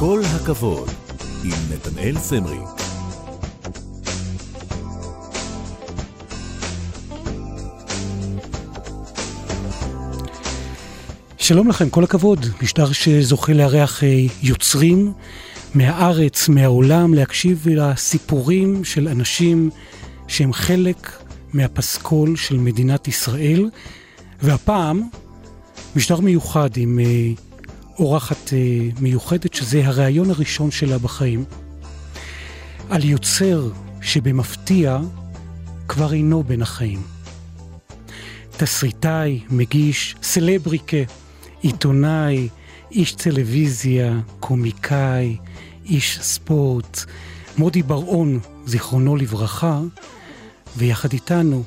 כל הכבוד, עם נתנאל סמרי. שלום לכם, כל הכבוד. משדר שזוכה לארח אה, יוצרים מהארץ, מהעולם, להקשיב לסיפורים של אנשים שהם חלק מהפסקול של מדינת ישראל. והפעם, משדר מיוחד עם אה, אורחת אה, מיוחדת, שזה הריאיון הראשון שלה בחיים, על יוצר שבמפתיע כבר אינו בין החיים. תסריטאי, מגיש, סלבריקה, עיתונאי, איש טלוויזיה, קומיקאי, איש ספורט, מודי בר-און, זיכרונו לברכה, ויחד איתנו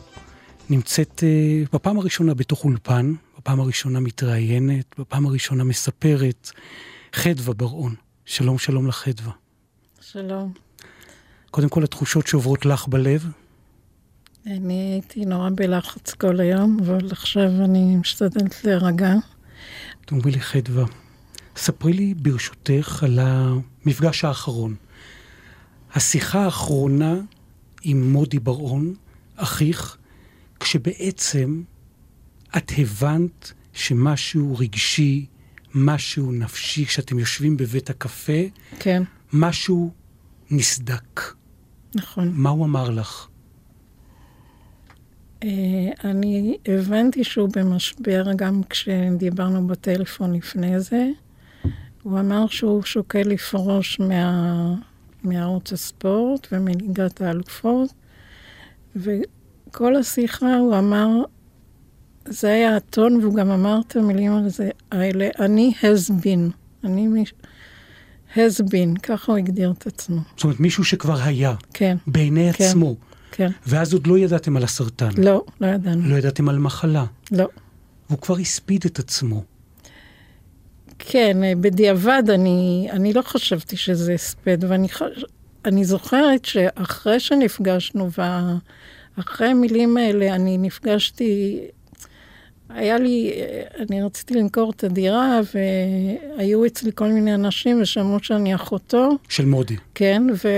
נמצאת uh, בפעם הראשונה בתוך אולפן, בפעם הראשונה מתראיינת, בפעם הראשונה מספרת, חדווה בר-און. שלום, שלום לחדווה. שלום. קודם כל, התחושות שעוברות לך בלב? אני הייתי נורא בלחץ כל היום, אבל עכשיו אני משתדלת להירגע. תאמרי לי, חדווה, ספרי לי ברשותך על המפגש האחרון. השיחה האחרונה עם מודי בר-און, אחיך, כשבעצם את הבנת שמשהו רגשי, משהו נפשי, כשאתם יושבים בבית הקפה, כן. משהו נסדק. נכון. מה הוא אמר לך? Uh, אני הבנתי שהוא במשבר גם כשדיברנו בטלפון לפני זה. הוא אמר שהוא שוקל לפרוש מה, מערוץ הספורט ומליגת האלופות, וכל השיחה הוא אמר, זה היה הטון, והוא גם אמר את המילים האלה, אני has been, אני has been, ככה הוא הגדיר את עצמו. זאת אומרת, מישהו שכבר היה. כן. בעיני כן, עצמו. כן. ואז עוד לא ידעתם על הסרטן. לא, לא ידענו. לא ידעתם על מחלה. לא. והוא כבר הספיד את עצמו. כן, בדיעבד אני, אני לא חשבתי שזה הספד, ואני חש... אני זוכרת שאחרי שנפגשנו, ואחרי המילים האלה, אני נפגשתי, היה לי, אני רציתי למכור את הדירה, והיו אצלי כל מיני אנשים ושמעו שאני אחותו. של מודי. כן, ו...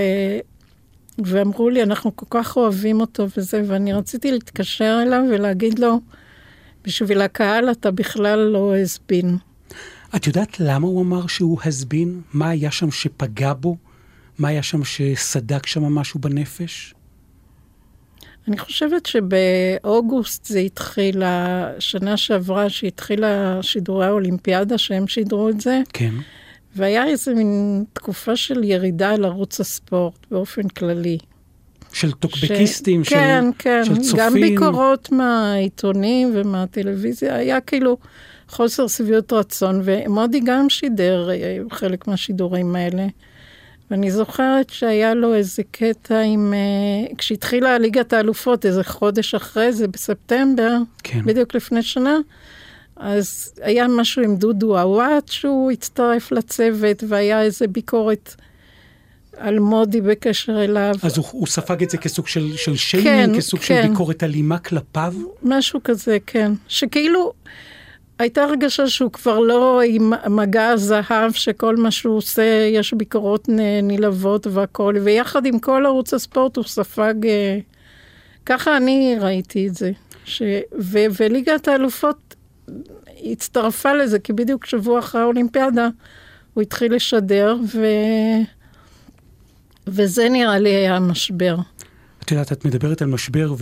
ואמרו לי, אנחנו כל כך אוהבים אותו וזה, ואני רציתי להתקשר אליו ולהגיד לו, בשביל הקהל אתה בכלל לא הסבין. את יודעת למה הוא אמר שהוא הסבין? מה היה שם שפגע בו? מה היה שם שסדק שם משהו בנפש? אני חושבת שבאוגוסט זה התחיל, השנה שעברה שהתחילה שידורי האולימפיאדה, שהם שידרו את זה. כן. והיה איזה מין תקופה של ירידה על ערוץ הספורט באופן כללי. של טוקבקיסטים, ש... של, כן, כן, של צופים. גם ביקורות מהעיתונים ומהטלוויזיה, היה כאילו חוסר שביעות רצון, ומודי גם שידר אה, חלק מהשידורים האלה. ואני זוכרת שהיה לו איזה קטע עם, uh, כשהתחילה ליגת האלופות, איזה חודש אחרי זה, בספטמבר, כן. בדיוק לפני שנה, אז היה משהו עם דודו עוואט, שהוא הצטרף לצוות, והיה איזה ביקורת על מודי בקשר אליו. אז הוא, הוא ספג את זה כסוג של, של שיימינג, כן, כסוג כן. של ביקורת אלימה כלפיו? משהו כזה, כן. שכאילו, הייתה הרגשה שהוא כבר לא עם מגע הזהב, שכל מה שהוא עושה, יש ביקורות נלהבות והכול, ויחד עם כל ערוץ הספורט הוא ספג, אה, ככה אני ראיתי את זה. ש... ו... וליגת האלופות הצטרפה לזה, כי בדיוק שבוע אחרי האולימפיאדה הוא התחיל לשדר, ו... וזה נראה לי היה המשבר. את יודעת, את מדברת על משבר,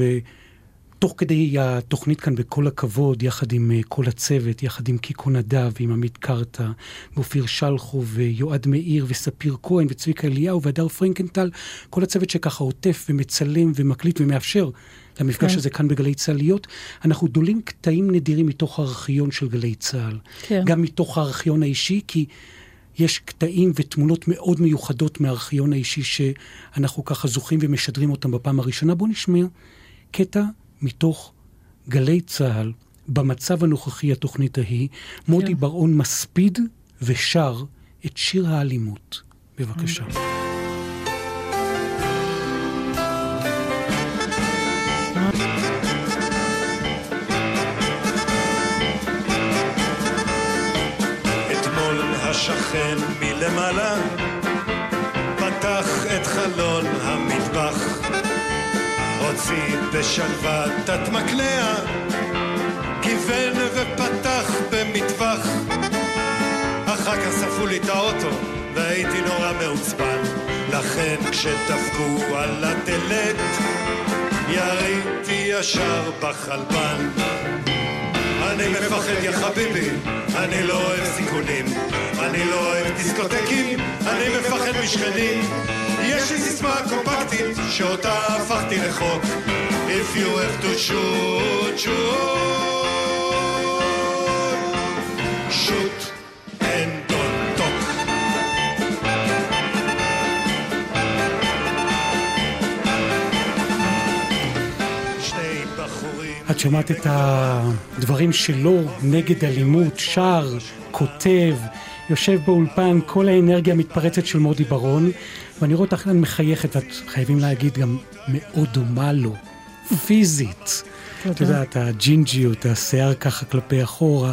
ותוך כדי התוכנית כאן, בכל הכבוד, יחד עם אה, כל הצוות, יחד עם קיקו נדב, ועם עמית קרתא, ואופיר שלחו, ויועד מאיר, וספיר כהן, וצביקה אליהו, והדר פרנקנטל, כל הצוות שככה עוטף ומצלם ומקליט ומאפשר למפגש כן. הזה כאן בגלי צה"ל להיות, אנחנו דולים קטעים נדירים מתוך הארכיון של גלי צה"ל. כן. גם מתוך הארכיון האישי, כי יש קטעים ותמונות מאוד מיוחדות מהארכיון האישי שאנחנו ככה זוכרים ומשדרים אותם בפעם הראשונה. בואו נשמע קטע מתוך גלי צה"ל, במצב הנוכחי התוכנית ההיא, מודי כן. בר-און מספיד ושר את שיר האלימות. בבקשה. אתמול השכן מלמעלה, פתח הוציא בשלוות את מקנע, כיוון ופתח במטווח. אחר כך שרפו לי את האוטו, והייתי נורא מעוצבן. לכן כשדפקו על הדלת, יריתי ישר בחלבן. אני מפחד יא חביבי, אני לא אוהב סיכונים, אני לא אוהב דיסקוטקים, אני מפחד משכנים. יש לי סיסמה קומפקטית שאותה הפכתי לחוק. If you have to shoot, shoot, shoot and don't talk. את שומעת את הדברים שלו נגד אלימות, שר, כותב, יושב באולפן, כל האנרגיה המתפרצת של מודי ברון, ואני רואה אותך כאן מחייכת, ואת חייבים להגיד גם מאוד דומה לו, פיזית. את יודעת, הג'ינג'יות, השיער ככה כלפי אחורה,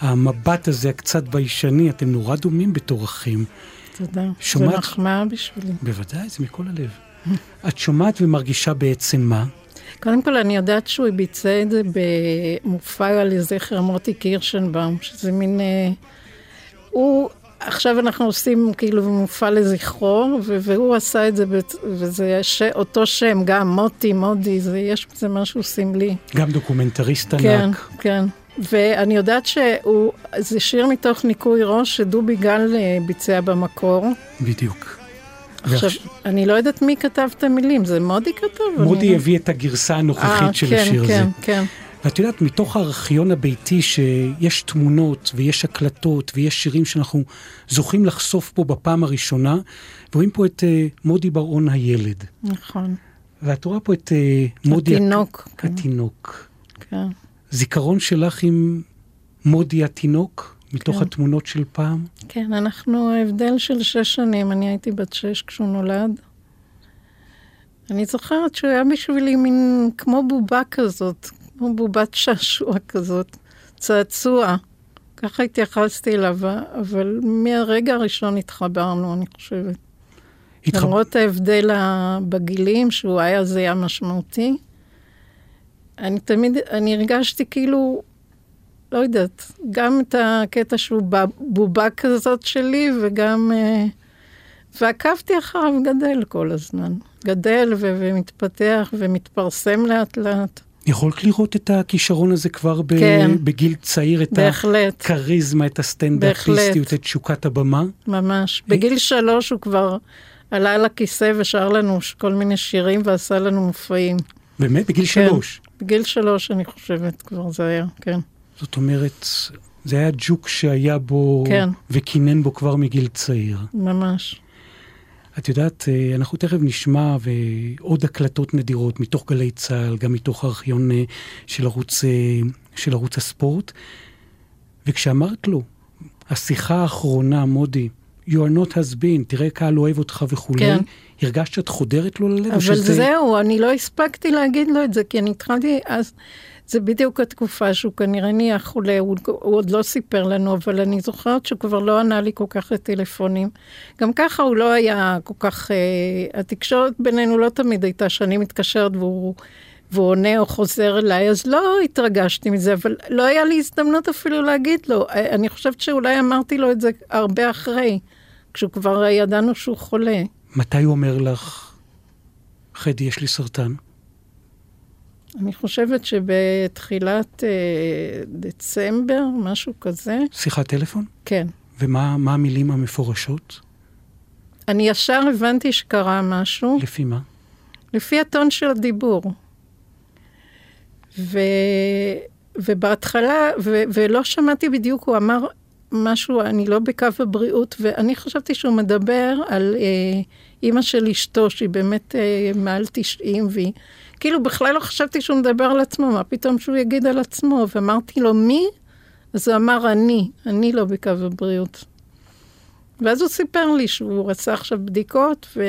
המבט הזה הקצת ביישני, אתם נורא דומים בתור אחים. תודה. שומעת? זה מחמאה בשבילי. בוודאי, זה מכל הלב. את שומעת ומרגישה בעצם מה? קודם כל, אני יודעת שהוא ביצע את זה במופע לזכר מוטי קירשנבאום, שזה מין... אה, הוא, עכשיו אנחנו עושים כאילו מופע לזכרו, והוא עשה את זה, וזה ש- אותו שם, גם מוטי, מודי, זה, יש בזה משהו סמלי. גם דוקומנטריסט כן, ענק. כן. ואני יודעת שהוא, זה שיר מתוך ניקוי ראש שדובי גל אה, ביצע במקור. בדיוק. עכשיו, אני לא יודעת מי כתב את המילים, זה מודי כתב? מודי אני- הביא את הגרסה הנוכחית אה, של כן, השיר הזה. כן, כן. ואת יודעת, מתוך הארכיון הביתי שיש תמונות ויש הקלטות ויש שירים שאנחנו זוכים לחשוף פה בפעם הראשונה, ורואים פה את uh, מודי בר-און הילד. נכון, ואת רואה פה את uh, מודי... הק- התינוק, כן. התינוק. כן. זיכרון שלך עם מודי התינוק, מתוך כן. התמונות של פעם? כן, אנחנו הבדל של שש שנים, אני הייתי בת שש כשהוא נולד. אני זוכרת שהוא היה בשבילי מין כמו בובה כזאת, כמו בובת שעשוע כזאת, צעצוע. ככה התייחסתי אליו, אבל מהרגע הראשון התחברנו, אני חושבת. התחב- למרות ההבדל בגילים, שהוא היה זה היה משמעותי, אני תמיד, אני הרגשתי כאילו, לא יודעת, גם את הקטע שהוא בבובה כזאת שלי, וגם... אה, ועקבתי אחריו גדל כל הזמן. גדל ו- ומתפתח ומתפרסם לאט לאט. יכולת לראות את הכישרון הזה כבר ב- כן. בגיל צעיר, את בהחלט, הכריזמה, את הסטנדאפיסטיות. את תשוקת הבמה? ממש. בגיל שלוש הוא כבר עלה על הכיסא ושר לנו כל מיני שירים ועשה לנו מופעים. באמת? בגיל כן. שלוש. בגיל שלוש, אני חושבת, כבר זה היה, כן. זאת אומרת, זה היה ג'וק שהיה בו, כן. וכינן בו כבר מגיל צעיר. ממש. את יודעת, אה, אנחנו תכף נשמע ועוד הקלטות נדירות מתוך גלי צה"ל, גם מתוך הארכיון אה, של ערוץ, אה, של ערוץ הספורט. וכשאמרת לו, השיחה האחרונה, מודי, you are not has been, תראה קהל אוהב אותך וכולי, כן. הרגשת שאת חודרת לו ללב? אבל שזה... זהו, אני לא הספקתי להגיד לו את זה, כי אני התחלתי אז, זה בדיוק התקופה שהוא כנראה נהיה חולה, הוא, הוא עוד לא סיפר לנו, אבל אני זוכרת שהוא כבר לא ענה לי כל כך לטלפונים. גם ככה הוא לא היה כל כך, אה, התקשורת בינינו לא תמיד הייתה שאני מתקשרת והוא... והוא עונה או חוזר אליי, אז לא התרגשתי מזה, אבל לא היה לי הזדמנות אפילו להגיד לו. אה, אני חושבת שאולי אמרתי לו את זה הרבה אחרי, כשהוא כבר ידענו שהוא חולה. מתי הוא אומר לך, חדי, יש לי סרטן? אני חושבת שבתחילת אה, דצמבר, משהו כזה, שיחת טלפון? כן. ומה מה המילים המפורשות? אני ישר הבנתי שקרה משהו, לפי מה? לפי הטון של הדיבור. ו... ובהתחלה, ו... ולא שמעתי בדיוק, הוא אמר משהו, אני לא בקו הבריאות, ואני חשבתי שהוא מדבר על אה, אימא של אשתו, שהיא באמת אה, מעל 90, והיא... כאילו בכלל לא חשבתי שהוא מדבר על עצמו, מה פתאום שהוא יגיד על עצמו? ואמרתי לו, מי? אז הוא אמר, אני, אני לא בקו הבריאות. ואז הוא סיפר לי שהוא עשה עכשיו בדיקות, ו...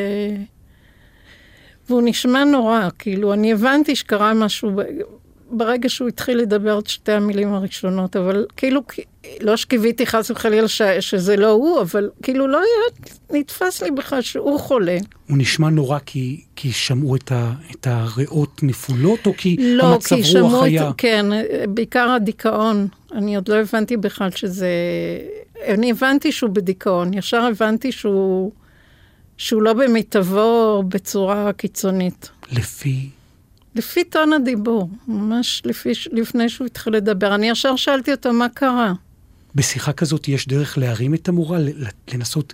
והוא נשמע נורא, כאילו, אני הבנתי שקרה משהו ברגע שהוא התחיל לדבר את שתי המילים הראשונות, אבל כאילו, לא שקיוויתי חס וחלילה ש, שזה לא הוא, אבל כאילו לא היה נתפס לי בכלל שהוא חולה. הוא נשמע נורא כי, כי שמעו את, ה, את הריאות נפולות, או כי לא, המצב כי רוח שמעו היה? כן, בעיקר הדיכאון. אני עוד לא הבנתי בכלל שזה... אני הבנתי שהוא בדיכאון, ישר הבנתי שהוא, שהוא לא במיטבו בצורה קיצונית. לפי... לפי טון הדיבור, ממש לפי, לפני שהוא התחיל לדבר. אני ישר שאלתי אותו מה קרה. בשיחה כזאת יש דרך להרים את המורה, לנסות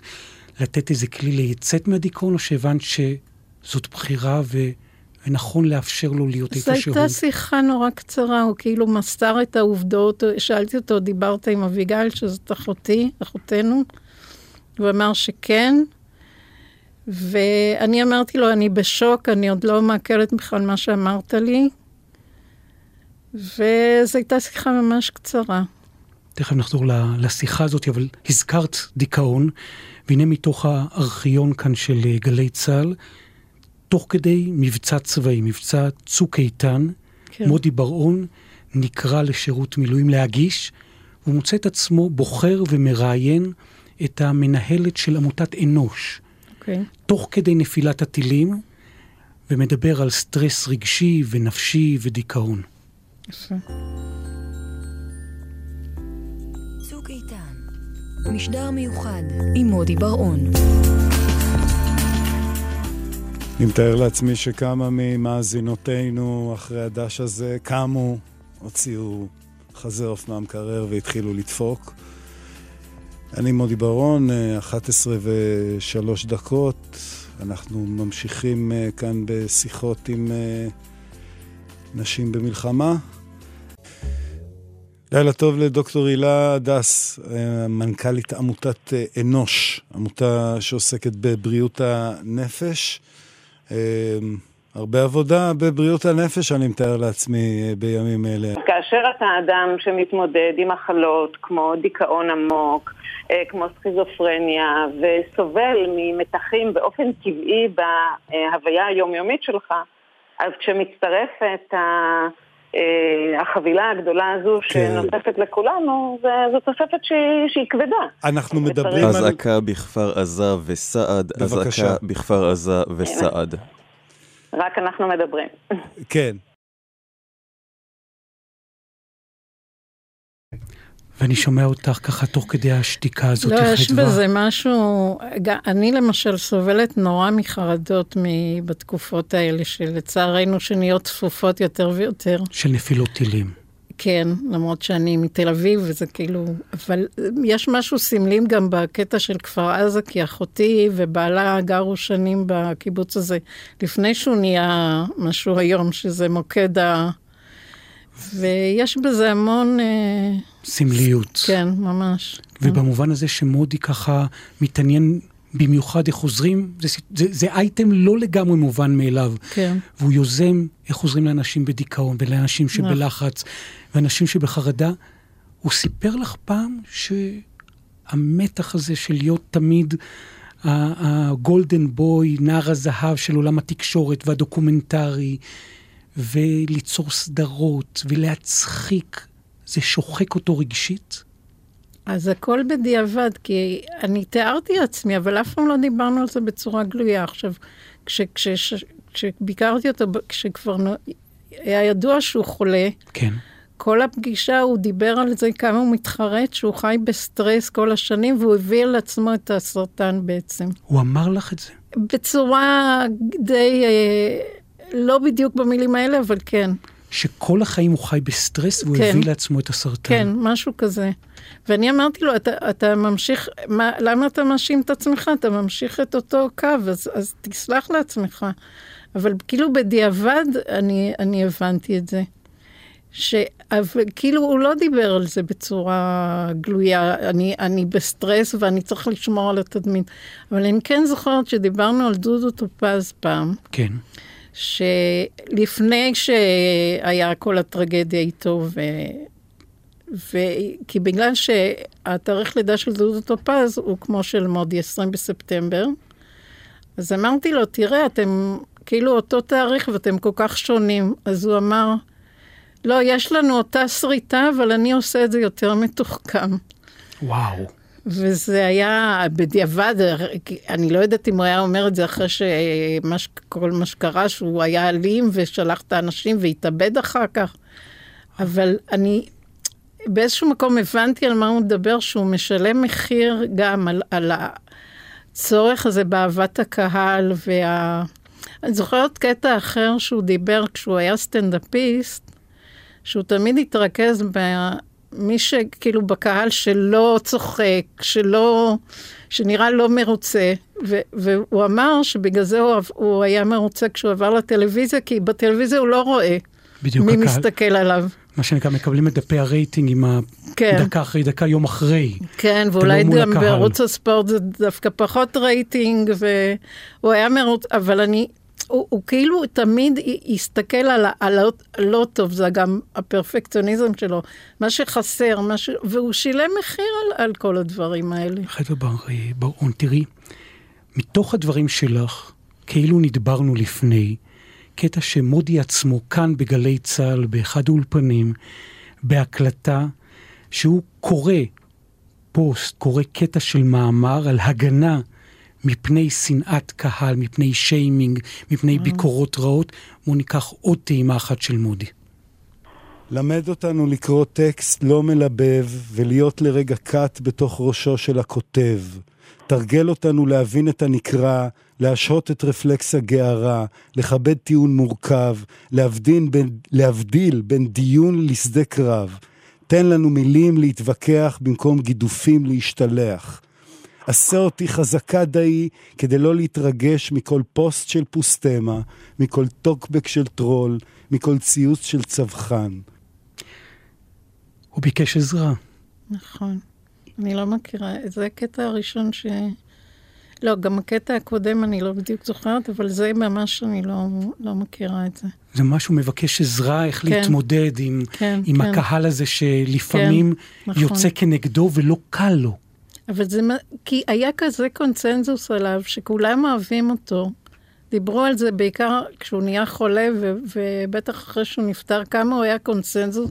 לתת איזה כלי לצאת מהדיכאון, או שהבנת שזאת בחירה ו... ונכון לאפשר לו להיות זו איפה שהוא? הייתה שיחה נורא קצרה, הוא כאילו מסר את העובדות, שאלתי אותו, דיברת עם אביגיל, שזאת אחותי, אחותנו? הוא אמר שכן, ואני אמרתי לו, אני בשוק, אני עוד לא מעכלת בכלל מה שאמרת לי, וזו הייתה שיחה ממש קצרה. תכף נחזור לשיחה הזאת, אבל הזכרת דיכאון, והנה מתוך הארכיון כאן של אה, גלי צה"ל, תוך כדי מבצע צבאי, מבצע צוק איתן, כן. מודי בר-און נקרא לשירות מילואים להגיש, והוא מוצא את עצמו בוחר ומראיין את המנהלת של עמותת אנוש, אוקיי. תוך כדי נפילת הטילים, ומדבר על סטרס רגשי ונפשי ודיכאון. יפה. משדר מיוחד עם מודי בר-און. אני מתאר לעצמי שכמה ממאזינותינו אחרי הדש הזה קמו, הוציאו חזה עוף מהמקרר והתחילו לדפוק. אני מודי ברון, אה, 11 ושלוש דקות. אנחנו ממשיכים אה, כאן בשיחות עם אה, נשים במלחמה. לילה טוב לדוקטור הילה הדס, אה, מנכ"לית עמותת אה, אנוש, עמותה שעוסקת בבריאות הנפש. אה, הרבה עבודה בבריאות הנפש, אני מתאר לעצמי, בימים אלה. כאשר אתה אדם שמתמודד עם מחלות כמו דיכאון עמוק, כמו סכיזופרניה, וסובל ממתחים באופן טבעי בהוויה היומיומית שלך, אז כשמצטרפת ה- החבילה הגדולה הזו כן. שנוספת לכולנו, זה- זו תוספת שהיא- שהיא כבדה. אנחנו מדברים על... אזעקה בכפר עזה וסעד, בבקשה. אזעקה בכפר עזה וסעד. רק אנחנו מדברים. כן. ואני שומע אותך ככה תוך כדי השתיקה הזאת, לא, יש חדווה. בזה משהו, אני למשל סובלת נורא מחרדות בתקופות האלה, שלצערנו שנהיות צפופות יותר ויותר. של נפילות טילים. כן, למרות שאני מתל אביב, וזה כאילו... אבל יש משהו סמלים גם בקטע של כפר עזה, כי אחותי ובעלה גרו שנים בקיבוץ הזה, לפני שהוא נהיה משהו היום, שזה מוקד ה... ויש בזה המון... אה, סמליות. כן, ממש. ובמובן הזה שמודי ככה מתעניין במיוחד איך עוזרים, זה, זה, זה אייטם לא לגמרי מובן מאליו. כן. והוא יוזם איך עוזרים לאנשים בדיכאון ולאנשים שבלחץ ואנשים שבחרדה. הוא סיפר לך פעם שהמתח הזה של להיות תמיד הגולדן בוי, נער הזהב של עולם התקשורת והדוקומנטרי, וליצור סדרות ולהצחיק, זה שוחק אותו רגשית? אז הכל בדיעבד, כי אני תיארתי לעצמי, אבל אף פעם לא דיברנו על זה בצורה גלויה. עכשיו, כש, כש, כש, כשביקרתי אותו, כשכבר היה ידוע שהוא חולה, כן. כל הפגישה הוא דיבר על זה, כמה הוא מתחרט, שהוא חי בסטרס כל השנים, והוא הביא על עצמו את הסרטן בעצם. הוא אמר לך את זה. בצורה די, אה, לא בדיוק במילים האלה, אבל כן. שכל החיים הוא חי בסטרס והוא כן. הביא לעצמו את הסרטן. כן, משהו כזה. ואני אמרתי לו, אתה, אתה ממשיך, מה, למה אתה מאשים את עצמך? אתה ממשיך את אותו קו, אז, אז תסלח לעצמך. אבל כאילו בדיעבד אני, אני הבנתי את זה. ש... אבל כאילו הוא לא דיבר על זה בצורה גלויה, אני, אני בסטרס ואני צריך לשמור על התדמית. אבל אני כן זוכרת שדיברנו על דודו טופז פעם, כן. שלפני שהיה כל הטרגדיה איתו, ו... ו... כי בגלל שהתאריך לידה של דודו טופז הוא כמו של מודי, 20 בספטמבר, אז אמרתי לו, תראה, אתם כאילו אותו תאריך ואתם כל כך שונים. אז הוא אמר, לא, יש לנו אותה שריטה, אבל אני עושה את זה יותר מתוחכם. וואו. וזה היה בדיעבד, אני לא יודעת אם הוא היה אומר את זה אחרי שכל מה שקרה, שהוא היה אלים ושלח את האנשים והתאבד אחר כך. אבל אני באיזשהו מקום הבנתי על מה הוא מדבר, שהוא משלם מחיר גם על, על הצורך הזה באהבת הקהל וה... אני זוכרת קטע אחר שהוא דיבר כשהוא היה סטנדאפיסט, שהוא תמיד התרכז במי שכאילו בקהל שלא צוחק, שלא, שנראה לא מרוצה, ו, והוא אמר שבגלל זה הוא, הוא היה מרוצה כשהוא עבר לטלוויזיה, כי בטלוויזיה הוא לא רואה בדיוק מי הקהל. מסתכל עליו. מה שנקרא, מקבלים את דפי הרייטינג עם כן. הדקה אחרי דקה, יום אחרי. כן, ואולי ולא מול גם. בערוץ הספורט זה דווקא פחות רייטינג, והוא היה מרוץ, אבל אני, הוא, הוא כאילו תמיד י- הסתכל על הלא לא טוב, זה גם הפרפקציוניזם שלו, מה שחסר, מה ש... והוא שילם מחיר על, על כל הדברים האלה. חטא בר, אה, בר-און, תראי, מתוך הדברים שלך, כאילו נדברנו לפני, קטע שמודי עצמו כאן בגלי צה"ל, באחד האולפנים, בהקלטה, שהוא קורא פוסט, קורא קטע של מאמר על הגנה מפני שנאת קהל, מפני שיימינג, מפני ביקורות רעות. בואו ניקח עוד טעימה אחת של מודי. למד אותנו לקרוא טקסט לא מלבב ולהיות לרגע קאט בתוך ראשו של הכותב. תרגל אותנו להבין את הנקרא, להשהות את רפלקס הגערה, לכבד טיעון מורכב, להבדיל בין, להבדיל בין דיון לשדה קרב. תן לנו מילים להתווכח במקום גידופים להשתלח. עשה אותי חזקה די כדי לא להתרגש מכל פוסט של פוסטמה, מכל טוקבק של טרול, מכל ציוץ של צווחן. הוא ביקש עזרה. נכון. אני לא מכירה, זה הקטע הראשון ש... לא, גם הקטע הקודם אני לא בדיוק זוכרת, אבל זה ממש אני לא, לא מכירה את זה. זה משהו מבקש עזרה, איך כן. להתמודד עם, כן, עם כן. הקהל הזה שלפעמים נכון. יוצא כנגדו ולא קל לו. אבל זה, כי היה כזה קונצנזוס עליו, שכולם אוהבים אותו. דיברו על זה בעיקר כשהוא נהיה חולה, ו- ובטח אחרי שהוא נפטר, כמה הוא היה קונצנזוס.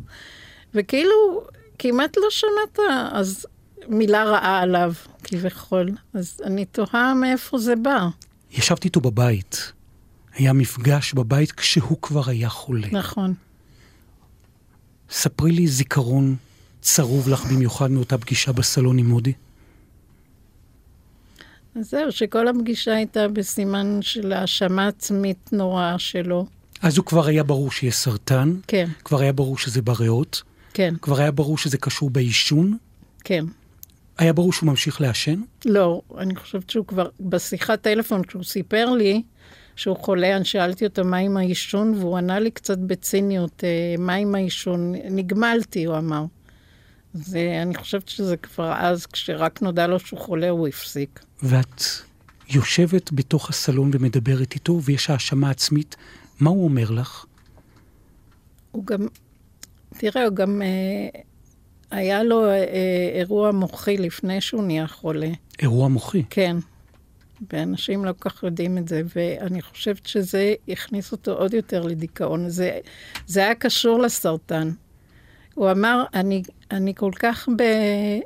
וכאילו, כמעט לא שמעת אז מילה רעה עליו, כביכול. אז אני תוהה מאיפה זה בא. ישבתי איתו בבית. היה מפגש בבית כשהוא כבר היה חולה. נכון. ספרי לי זיכרון צרוב לך במיוחד מאותה פגישה בסלון עם מודי. אז זהו, שכל הפגישה הייתה בסימן של האשמה עצמית נוראה שלו. אז הוא כבר היה ברור שיש סרטן, כן, כבר היה ברור שזה בריאות, כן, כבר היה ברור שזה קשור בעישון, כן. היה ברור שהוא ממשיך לעשן. לא, אני חושבת שהוא כבר, בשיחת טלפון, כשהוא סיפר לי שהוא חולה, אני שאלתי אותו מה עם העישון, והוא ענה לי קצת בציניות, "אה, מה עם העישון? נגמלתי, הוא אמר. ואני חושבת שזה כבר אז, כשרק נודע לו שהוא חולה, הוא הפסיק. ואת יושבת בתוך הסלון ומדברת איתו, ויש האשמה עצמית. מה הוא אומר לך? הוא גם, תראה, הוא גם, אה, היה לו אה, אירוע מוחי לפני שהוא נהיה חולה. אירוע מוחי. כן. ואנשים לא כל כך יודעים את זה, ואני חושבת שזה הכניס אותו עוד יותר לדיכאון. זה, זה היה קשור לסרטן. הוא אמר, אני, אני כל כך ב,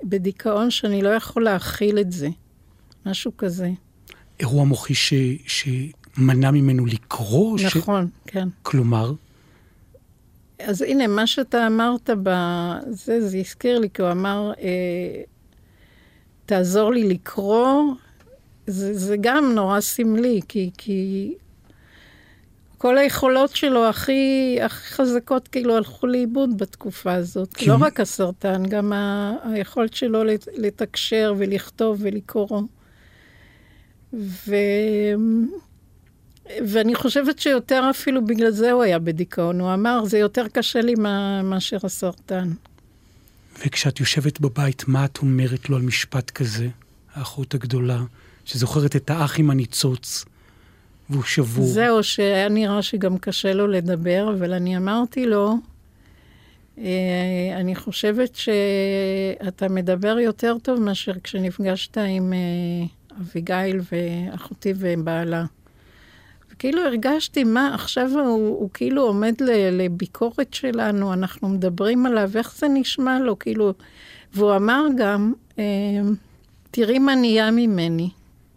בדיכאון שאני לא יכול להכיל את זה. משהו כזה. אירוע מוחי ש, שמנע ממנו לקרוא? ש... נכון, כן. כלומר, אז הנה, מה שאתה אמרת בזה, זה הזכיר לי, כי הוא אמר, אה, תעזור לי לקרוא, זה, זה גם נורא סמלי, כי, כי כל היכולות שלו הכי, הכי חזקות כאילו הלכו לאיבוד בתקופה הזאת. כי לא רק הסרטן, גם ה, היכולת שלו לת- לתקשר ולכתוב ולקרוא. ו... ואני חושבת שיותר אפילו בגלל זה הוא היה בדיכאון. הוא אמר, זה יותר קשה לי מה, מאשר הסרטן. וכשאת יושבת בבית, מה את אומרת לו על משפט כזה, האחות הגדולה, שזוכרת את האח עם הניצוץ, והוא שבור? זהו, שהיה נראה שגם קשה לו לדבר, אבל אני אמרתי לו, אה, אני חושבת שאתה מדבר יותר טוב מאשר כשנפגשת עם אה, אביגיל ואחותי ובעלה. וכאילו הרגשתי, מה, עכשיו הוא, הוא כאילו עומד לביקורת שלנו, אנחנו מדברים עליו, איך זה נשמע לו, כאילו... והוא אמר גם, אה, תראי מה נהיה ממני.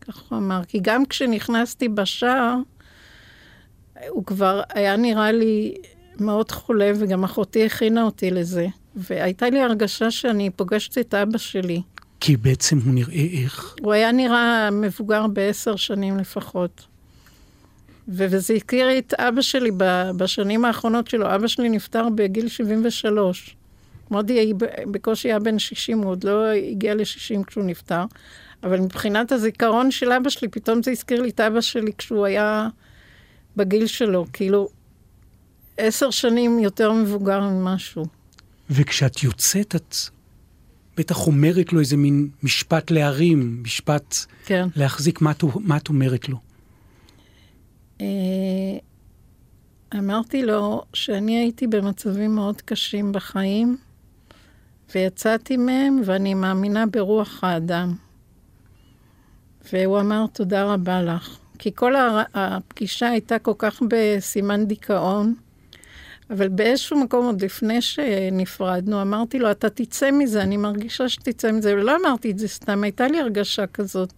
כך הוא אמר, כי גם כשנכנסתי בשער, הוא כבר היה נראה לי מאוד חולה, וגם אחותי הכינה אותי לזה. והייתה לי הרגשה שאני פוגשת את אבא שלי. כי בעצם הוא נראה איך? הוא היה נראה מבוגר בעשר שנים לפחות. וזה הכיר את אבא שלי בשנים האחרונות שלו. אבא שלי נפטר בגיל 73. מודי בקושי היה בן 60, הוא עוד לא הגיע ל-60 כשהוא נפטר. אבל מבחינת הזיכרון של אבא שלי, פתאום זה הזכיר לי את אבא שלי כשהוא היה בגיל שלו. כאילו, עשר שנים יותר מבוגר ממשהו. וכשאת יוצאת, את בטח אומרת לו איזה מין משפט להרים, משפט כן. להחזיק, מה את, מה את אומרת לו? אה, אמרתי לו שאני הייתי במצבים מאוד קשים בחיים, ויצאתי מהם, ואני מאמינה ברוח האדם. והוא אמר, תודה רבה לך. כי כל הפגישה הייתה כל כך בסימן דיכאון, אבל באיזשהו מקום, עוד לפני שנפרדנו, אמרתי לו, אתה תצא מזה, אני מרגישה שתצא מזה. ולא אמרתי את זה סתם, הייתה לי הרגשה כזאת.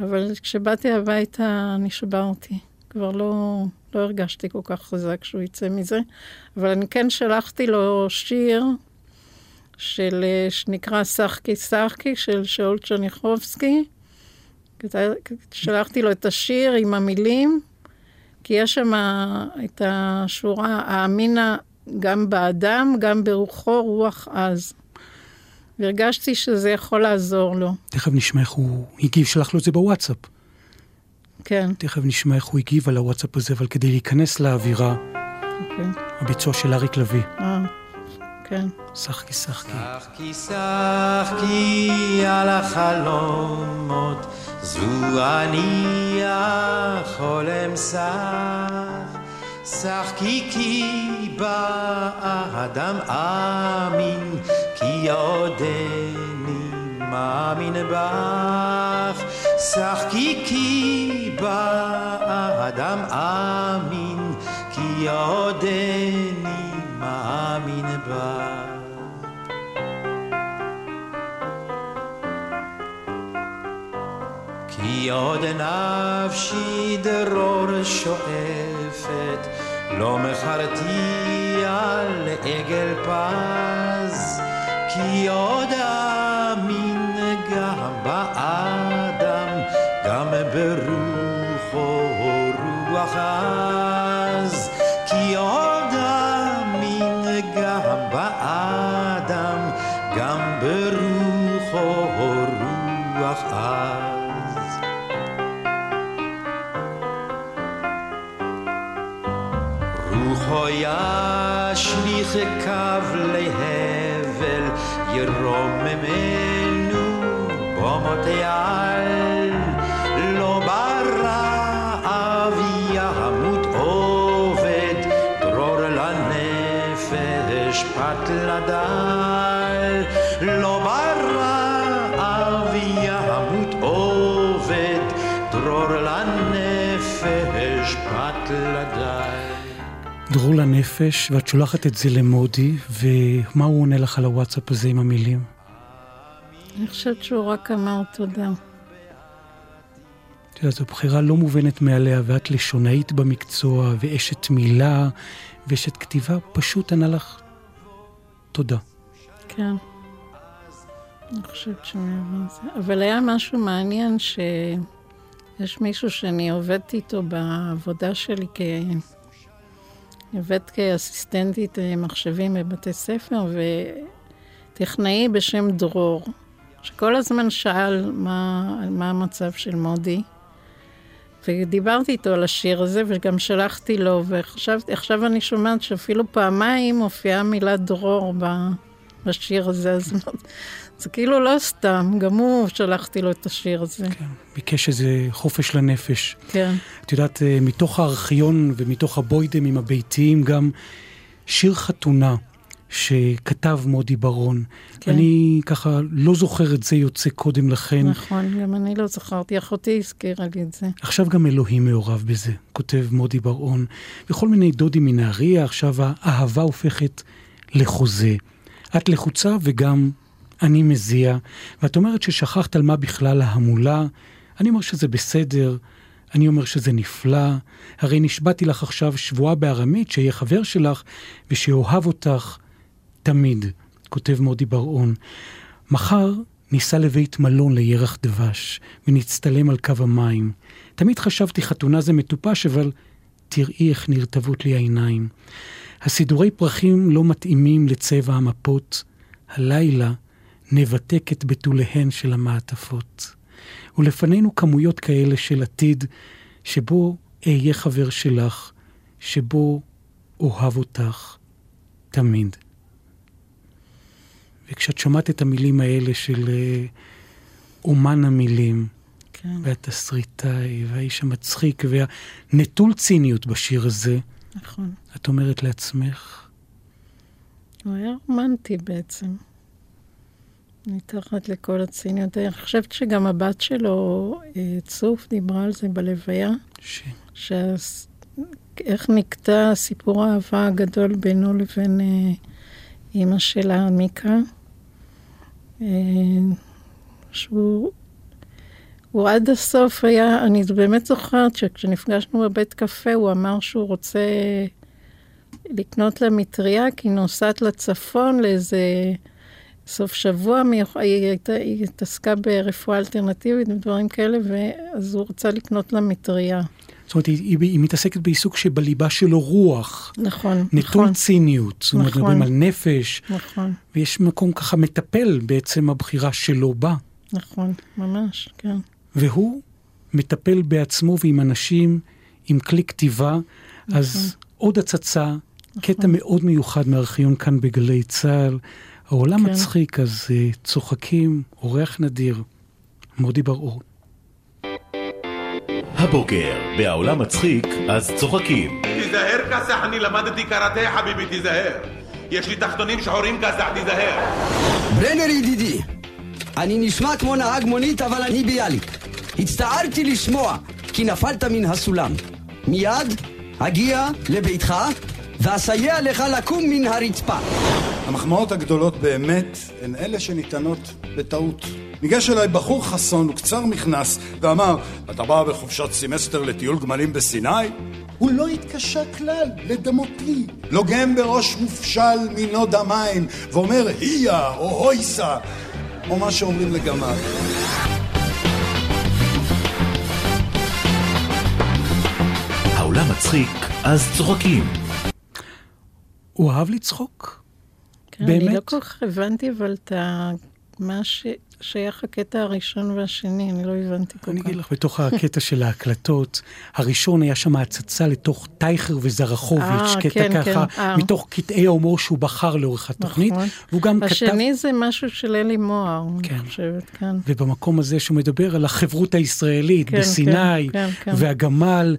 אבל כשבאתי הביתה, נשברתי. כבר לא, לא הרגשתי כל כך חזק שהוא יצא מזה. אבל אני כן שלחתי לו שיר של, שנקרא סחקי סחקי, של שאול צ'ניחובסקי. שלחתי לו את השיר עם המילים, כי יש שם את השורה, האמינה גם באדם, גם ברוחו, רוח עז. והרגשתי שזה יכול לעזור לו. תכף נשמע איך הוא הגיב, שלח לו את זה בוואטסאפ. כן. תכף נשמע איך הוא הגיב על הוואטסאפ הזה, אבל כדי להיכנס לאווירה, אוקיי. הביצוע של אריק לביא. אה, כן. שחקי שחקי. שחקי שחקי על החלומות, זו אני החולם שח. שחקי כי באדם אמין, כי עודני מאמין בך. שחקי כי באדם אמין, כי עודני בך. כי עוד נפשי דרור שואפת, לא מכרתי על עגל פז, כי עוד אמין גם באדם, גם ברוחו רוח עז, לדל, לא ברעב ימות עובד, דרור לנפש פת לדל. דרור לנפש, ואת שולחת את זה למודי, ומה הוא עונה לך על הוואטסאפ הזה עם המילים? אני חושבת שהוא רק אמר תודה. את יודעת, זו בחירה לא מובנת מאליה, ואת לשונאית במקצוע, ואשת מילה, ואשת כתיבה, פשוט ענה לך תודה. כן. אני חושבת אמר זה. אבל היה משהו מעניין שיש מישהו שאני עובדת איתו בעבודה שלי כ... עובדת כאסיסטנטית מחשבים בבתי ספר, וטכנאי בשם דרור, שכל הזמן שאל מה, מה המצב של מודי. ודיברתי איתו על השיר הזה, וגם שלחתי לו, וחשבתי, עכשיו אני שומעת שאפילו פעמיים מופיעה המילה דרור בשיר הזה, אז זה כאילו לא סתם, גם הוא שלחתי לו את השיר הזה. כן, ביקש איזה חופש לנפש. כן. את יודעת, אה, מתוך הארכיון ומתוך הבוידמים הביתיים גם, שיר חתונה שכתב מודי ברון. כן. אני ככה לא זוכר את זה יוצא קודם לכן. נכון, גם אני לא זכרתי, אחותי הזכירה לי את זה. עכשיו גם אלוהים מעורב בזה, כותב מודי בר-און. וכל מיני דודים מנהריה, עכשיו האהבה הופכת לחוזה. את לחוצה וגם אני מזיע, ואת אומרת ששכחת על מה בכלל ההמולה. אני אומר שזה בסדר, אני אומר שזה נפלא. הרי נשבעתי לך עכשיו שבועה בארמית שיהיה חבר שלך ושאוהב אותך תמיד, כותב מודי בר-און. מחר ניסע לבית מלון לירח דבש ונצטלם על קו המים. תמיד חשבתי חתונה זה מטופש, אבל תראי איך נרטבות לי העיניים. הסידורי פרחים לא מתאימים לצבע המפות. הלילה נבתק את בתוליהן של המעטפות. ולפנינו כמויות כאלה של עתיד, שבו אהיה חבר שלך, שבו אוהב אותך תמיד. וכשאת שומעת את המילים האלה של אה, אומן המילים, כן, והתסריטאי, והאיש המצחיק, והנטול ציניות בשיר הזה, נכון. את אומרת לעצמך, הוא היה רומנטי בעצם. מתחת לכל הציניות. אני חושבת שגם הבת שלו, אה, צוף, דיברה על זה בלוויה, ש... שהס- איך נקטע סיפור האהבה הגדול בינו לבין אה, אימא שלה, מיקה. אה, שהוא הוא עד הסוף היה, אני באמת זוכרת שכשנפגשנו בבית קפה, הוא אמר שהוא רוצה לקנות לה מטריה, כי היא נוסעת לצפון לאיזה סוף שבוע, מיוח- היא, הייתה, היא התעסקה ברפואה אלטרנטיבית ודברים כאלה, ואז הוא רצה לקנות לה מטריה. זאת אומרת, היא, היא, היא מתעסקת בעיסוק שבליבה שלו רוח, נכון, נטול נכון, ציניות. זאת אומרת, נכון. מדברים על נפש, נכון, ויש מקום ככה מטפל בעצם הבחירה שלו בה. נכון, ממש, כן. והוא מטפל בעצמו ועם אנשים עם כלי כתיבה, אז עוד הצצה, קטע מאוד מיוחד מארכיון כאן בגלי צה"ל. העולם כן. מצחיק, אז uh, צוחקים, אורח נדיר, מודי בר-אור. הבוקר, בעולם מצחיק, אז צוחקים. תיזהר כסח, אני למדתי קראטה חביבי, תיזהר. יש לי תחתונים שחורים כסח, תיזהר. ברנר ידידי, אני נשמע כמו נהג מונית אבל אני ביאליק. הצטערתי לשמוע כי נפלת מן הסולם. מיד אגיע לביתך ואסייע לך לקום מן הרצפה. המחמאות הגדולות באמת הן אלה שניתנות בטעות. ניגש אליי בחור חסון וקצר מכנס ואמר, אתה בא בחופשת סמסטר לטיול גמלים בסיני? הוא לא התקשה כלל לדמות לי. לוגם בראש מופשל מנוד המים ואומר היה או הויסה או מה שאומרים לגמל. העולם מצחיק, אז צוחקים. הוא אהב לצחוק. כן, אני לא באמת? כל כך הבנתי, אבל את ה... מה ש... שייך הקטע הראשון והשני, אני לא הבנתי כל אני כך. אגיד לך, בתוך הקטע של ההקלטות, הראשון היה שם הצצה לתוך טייכר וזרחוביץ', אה, קטע כן, ככה, כן, אה. מתוך קטעי ההומור שהוא בחר לאורך התוכנית, נכון. והוא גם כתב... השני זה משהו של אלי מוהר, כן. אני חושבת, כן. ובמקום הזה שהוא מדבר על החברות הישראלית כן, בסיני, כן, כן, כן. והגמל.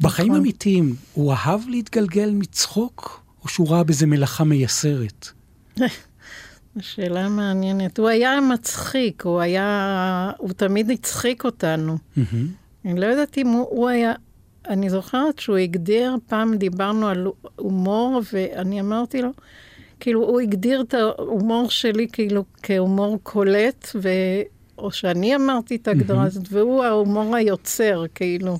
בחיים נכון. אמיתיים, הוא אהב להתגלגל מצחוק, או שהוא ראה בזה מלאכה מייסרת? שאלה מעניינת. הוא היה מצחיק, הוא היה... הוא תמיד הצחיק אותנו. אני לא יודעת אם הוא, הוא היה... אני זוכרת שהוא הגדיר, פעם דיברנו על הומור, ואני אמרתי לו, כאילו, הוא הגדיר את ההומור שלי כאילו כהומור קולט, ו... או שאני אמרתי את ההגדרה הזאת, והוא ההומור היוצר, כאילו.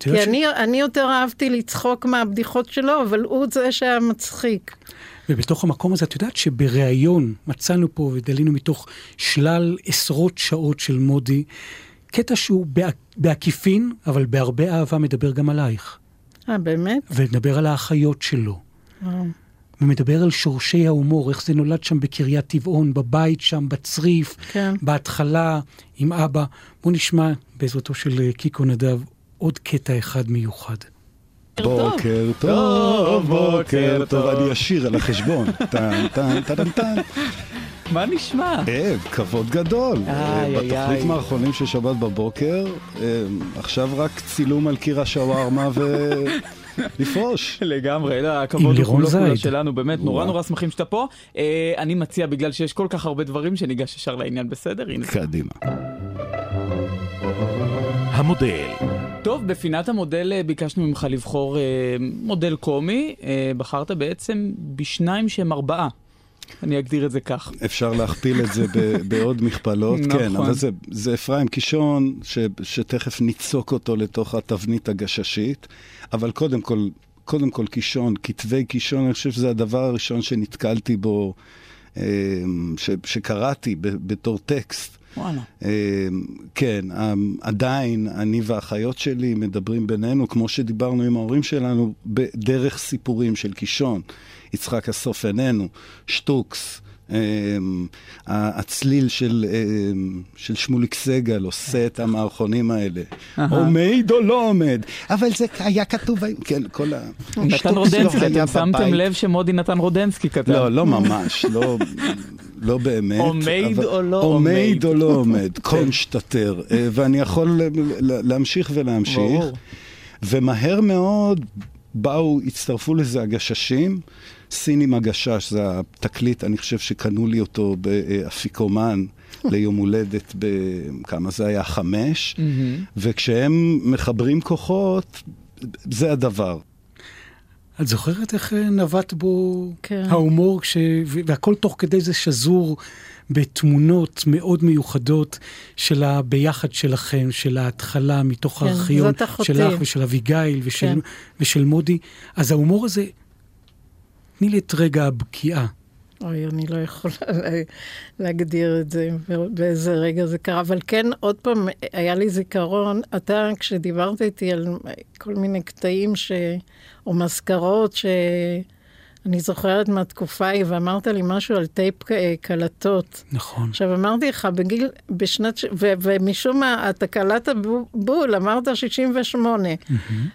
כי יודעת ש- אני, אני יותר אהבתי לצחוק מהבדיחות שלו, אבל הוא זה שהיה מצחיק. ובתוך המקום הזה, את יודעת שבריאיון מצאנו פה ודלינו מתוך שלל עשרות שעות של מודי, קטע שהוא בע- בעקיפין, אבל בהרבה אהבה מדבר גם עלייך. אה, באמת? ומדבר על האחיות שלו. וואו. ומדבר על שורשי ההומור, איך זה נולד שם בקריית טבעון, בבית שם, בצריף, כן. בהתחלה, עם אבא. בואו נשמע, בעזרתו של אה, קיקו נדב, עוד קטע אחד מיוחד. בוקר טוב, בוקר טוב, אני אשיר על החשבון. טן, טן, טן, טן. מה נשמע? אה, כבוד גדול. איי, אה, איי, בתוכנית. מערכונים של שבת בבוקר, אה, עכשיו רק צילום על קיר השווארמה ו... לפרוש. לגמרי, לא, הכבוד הוא כולו כולו. שלנו, באמת, נורא. נורא שמחים שאתה פה. אה, אני מציע, בגלל שיש כל כך הרבה דברים, שניגש ישר לעניין, בסדר? הנה. קדימה. המודל. טוב, בפינת המודל אה, ביקשנו ממך לבחור אה, מודל קומי, אה, בחרת בעצם בשניים שהם ארבעה. אני אגדיר את זה כך. אפשר להכפיל את זה בעוד מכפלות, כן, נכון. אבל זה, זה אפרים קישון, ש, שתכף ניצוק אותו לתוך התבנית הגששית, אבל קודם כל, קודם כל קישון, כתבי קישון, אני חושב שזה הדבר הראשון שנתקלתי בו, אה, ש, שקראתי בתור טקסט. וואלה. אה, כן, אה, עדיין אני והאחיות שלי מדברים בינינו, כמו שדיברנו עם ההורים שלנו, בדרך סיפורים של קישון. יצחק הסוף איננו, שטוקס. אה, הצליל של, אה, של שמוליק סגל עושה את המערכונים האלה. עומד או לא עומד, אבל זה היה כתוב, כן, כל ה... נתן רודנסקי, אתם שמתם. לב שמודי נתן רודנסקי כתב. לא, לא ממש, לא, לא באמת. עומד או לא עומד עומד. או לא עומד, קונסטטר. אה, ואני יכול להמשיך ולהמשיך. ברור. ומהר מאוד באו, הצטרפו לזה הגששים. סינימה גשש, זה התקליט, אני חושב שקנו לי אותו באפיקומן ליום הולדת, בכמה זה היה? חמש. וכשהם מחברים כוחות, זה הדבר. את זוכרת איך אה, נבט בו כן. ההומור, כש... והכל תוך כדי זה שזור בתמונות מאוד מיוחדות של הביחד שלכם, של ההתחלה מתוך כן, הארכיון. שלך ושל אביגיל ושל, כן. ושל מודי. אז ההומור הזה, תני לי את רגע הבקיעה. אוי, אני לא יכולה לה- להגדיר את זה, באיזה רגע זה קרה. אבל כן, עוד פעם, היה לי זיכרון, אתה, כשדיברת איתי על כל מיני קטעים ש... או מזכרות שאני זוכרת מהתקופה ההיא, ואמרת לי משהו על טייפ אה, קלטות. נכון. עכשיו, אמרתי לך, בגיל, בשנת, ו, ומשום מה, אתה קלטת בול, אמרת 68.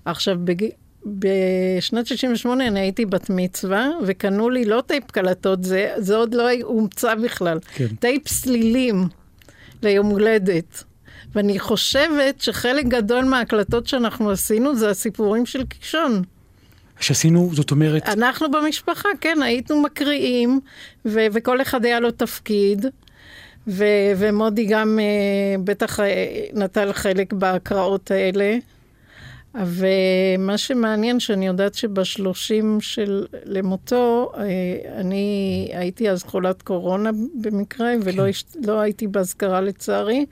עכשיו, בגיל... בשנת 68 אני הייתי בת מצווה, וקנו לי לא טייפ קלטות, זה, זה עוד לא הומצא בכלל. כן. טייפ סלילים ליום הולדת. ואני חושבת שחלק גדול מההקלטות שאנחנו עשינו זה הסיפורים של קישון. שעשינו, זאת אומרת, אנחנו במשפחה, כן, היינו מקריאים, ו- וכל אחד היה לו תפקיד, ו- ומודי גם אה, בטח אה, נטל חלק בהקראות האלה. ומה שמעניין, שאני יודעת שבשלושים של למותו, אה, אני הייתי אז חולת קורונה במקרה, ולא הש- לא הייתי באזכרה לצערי,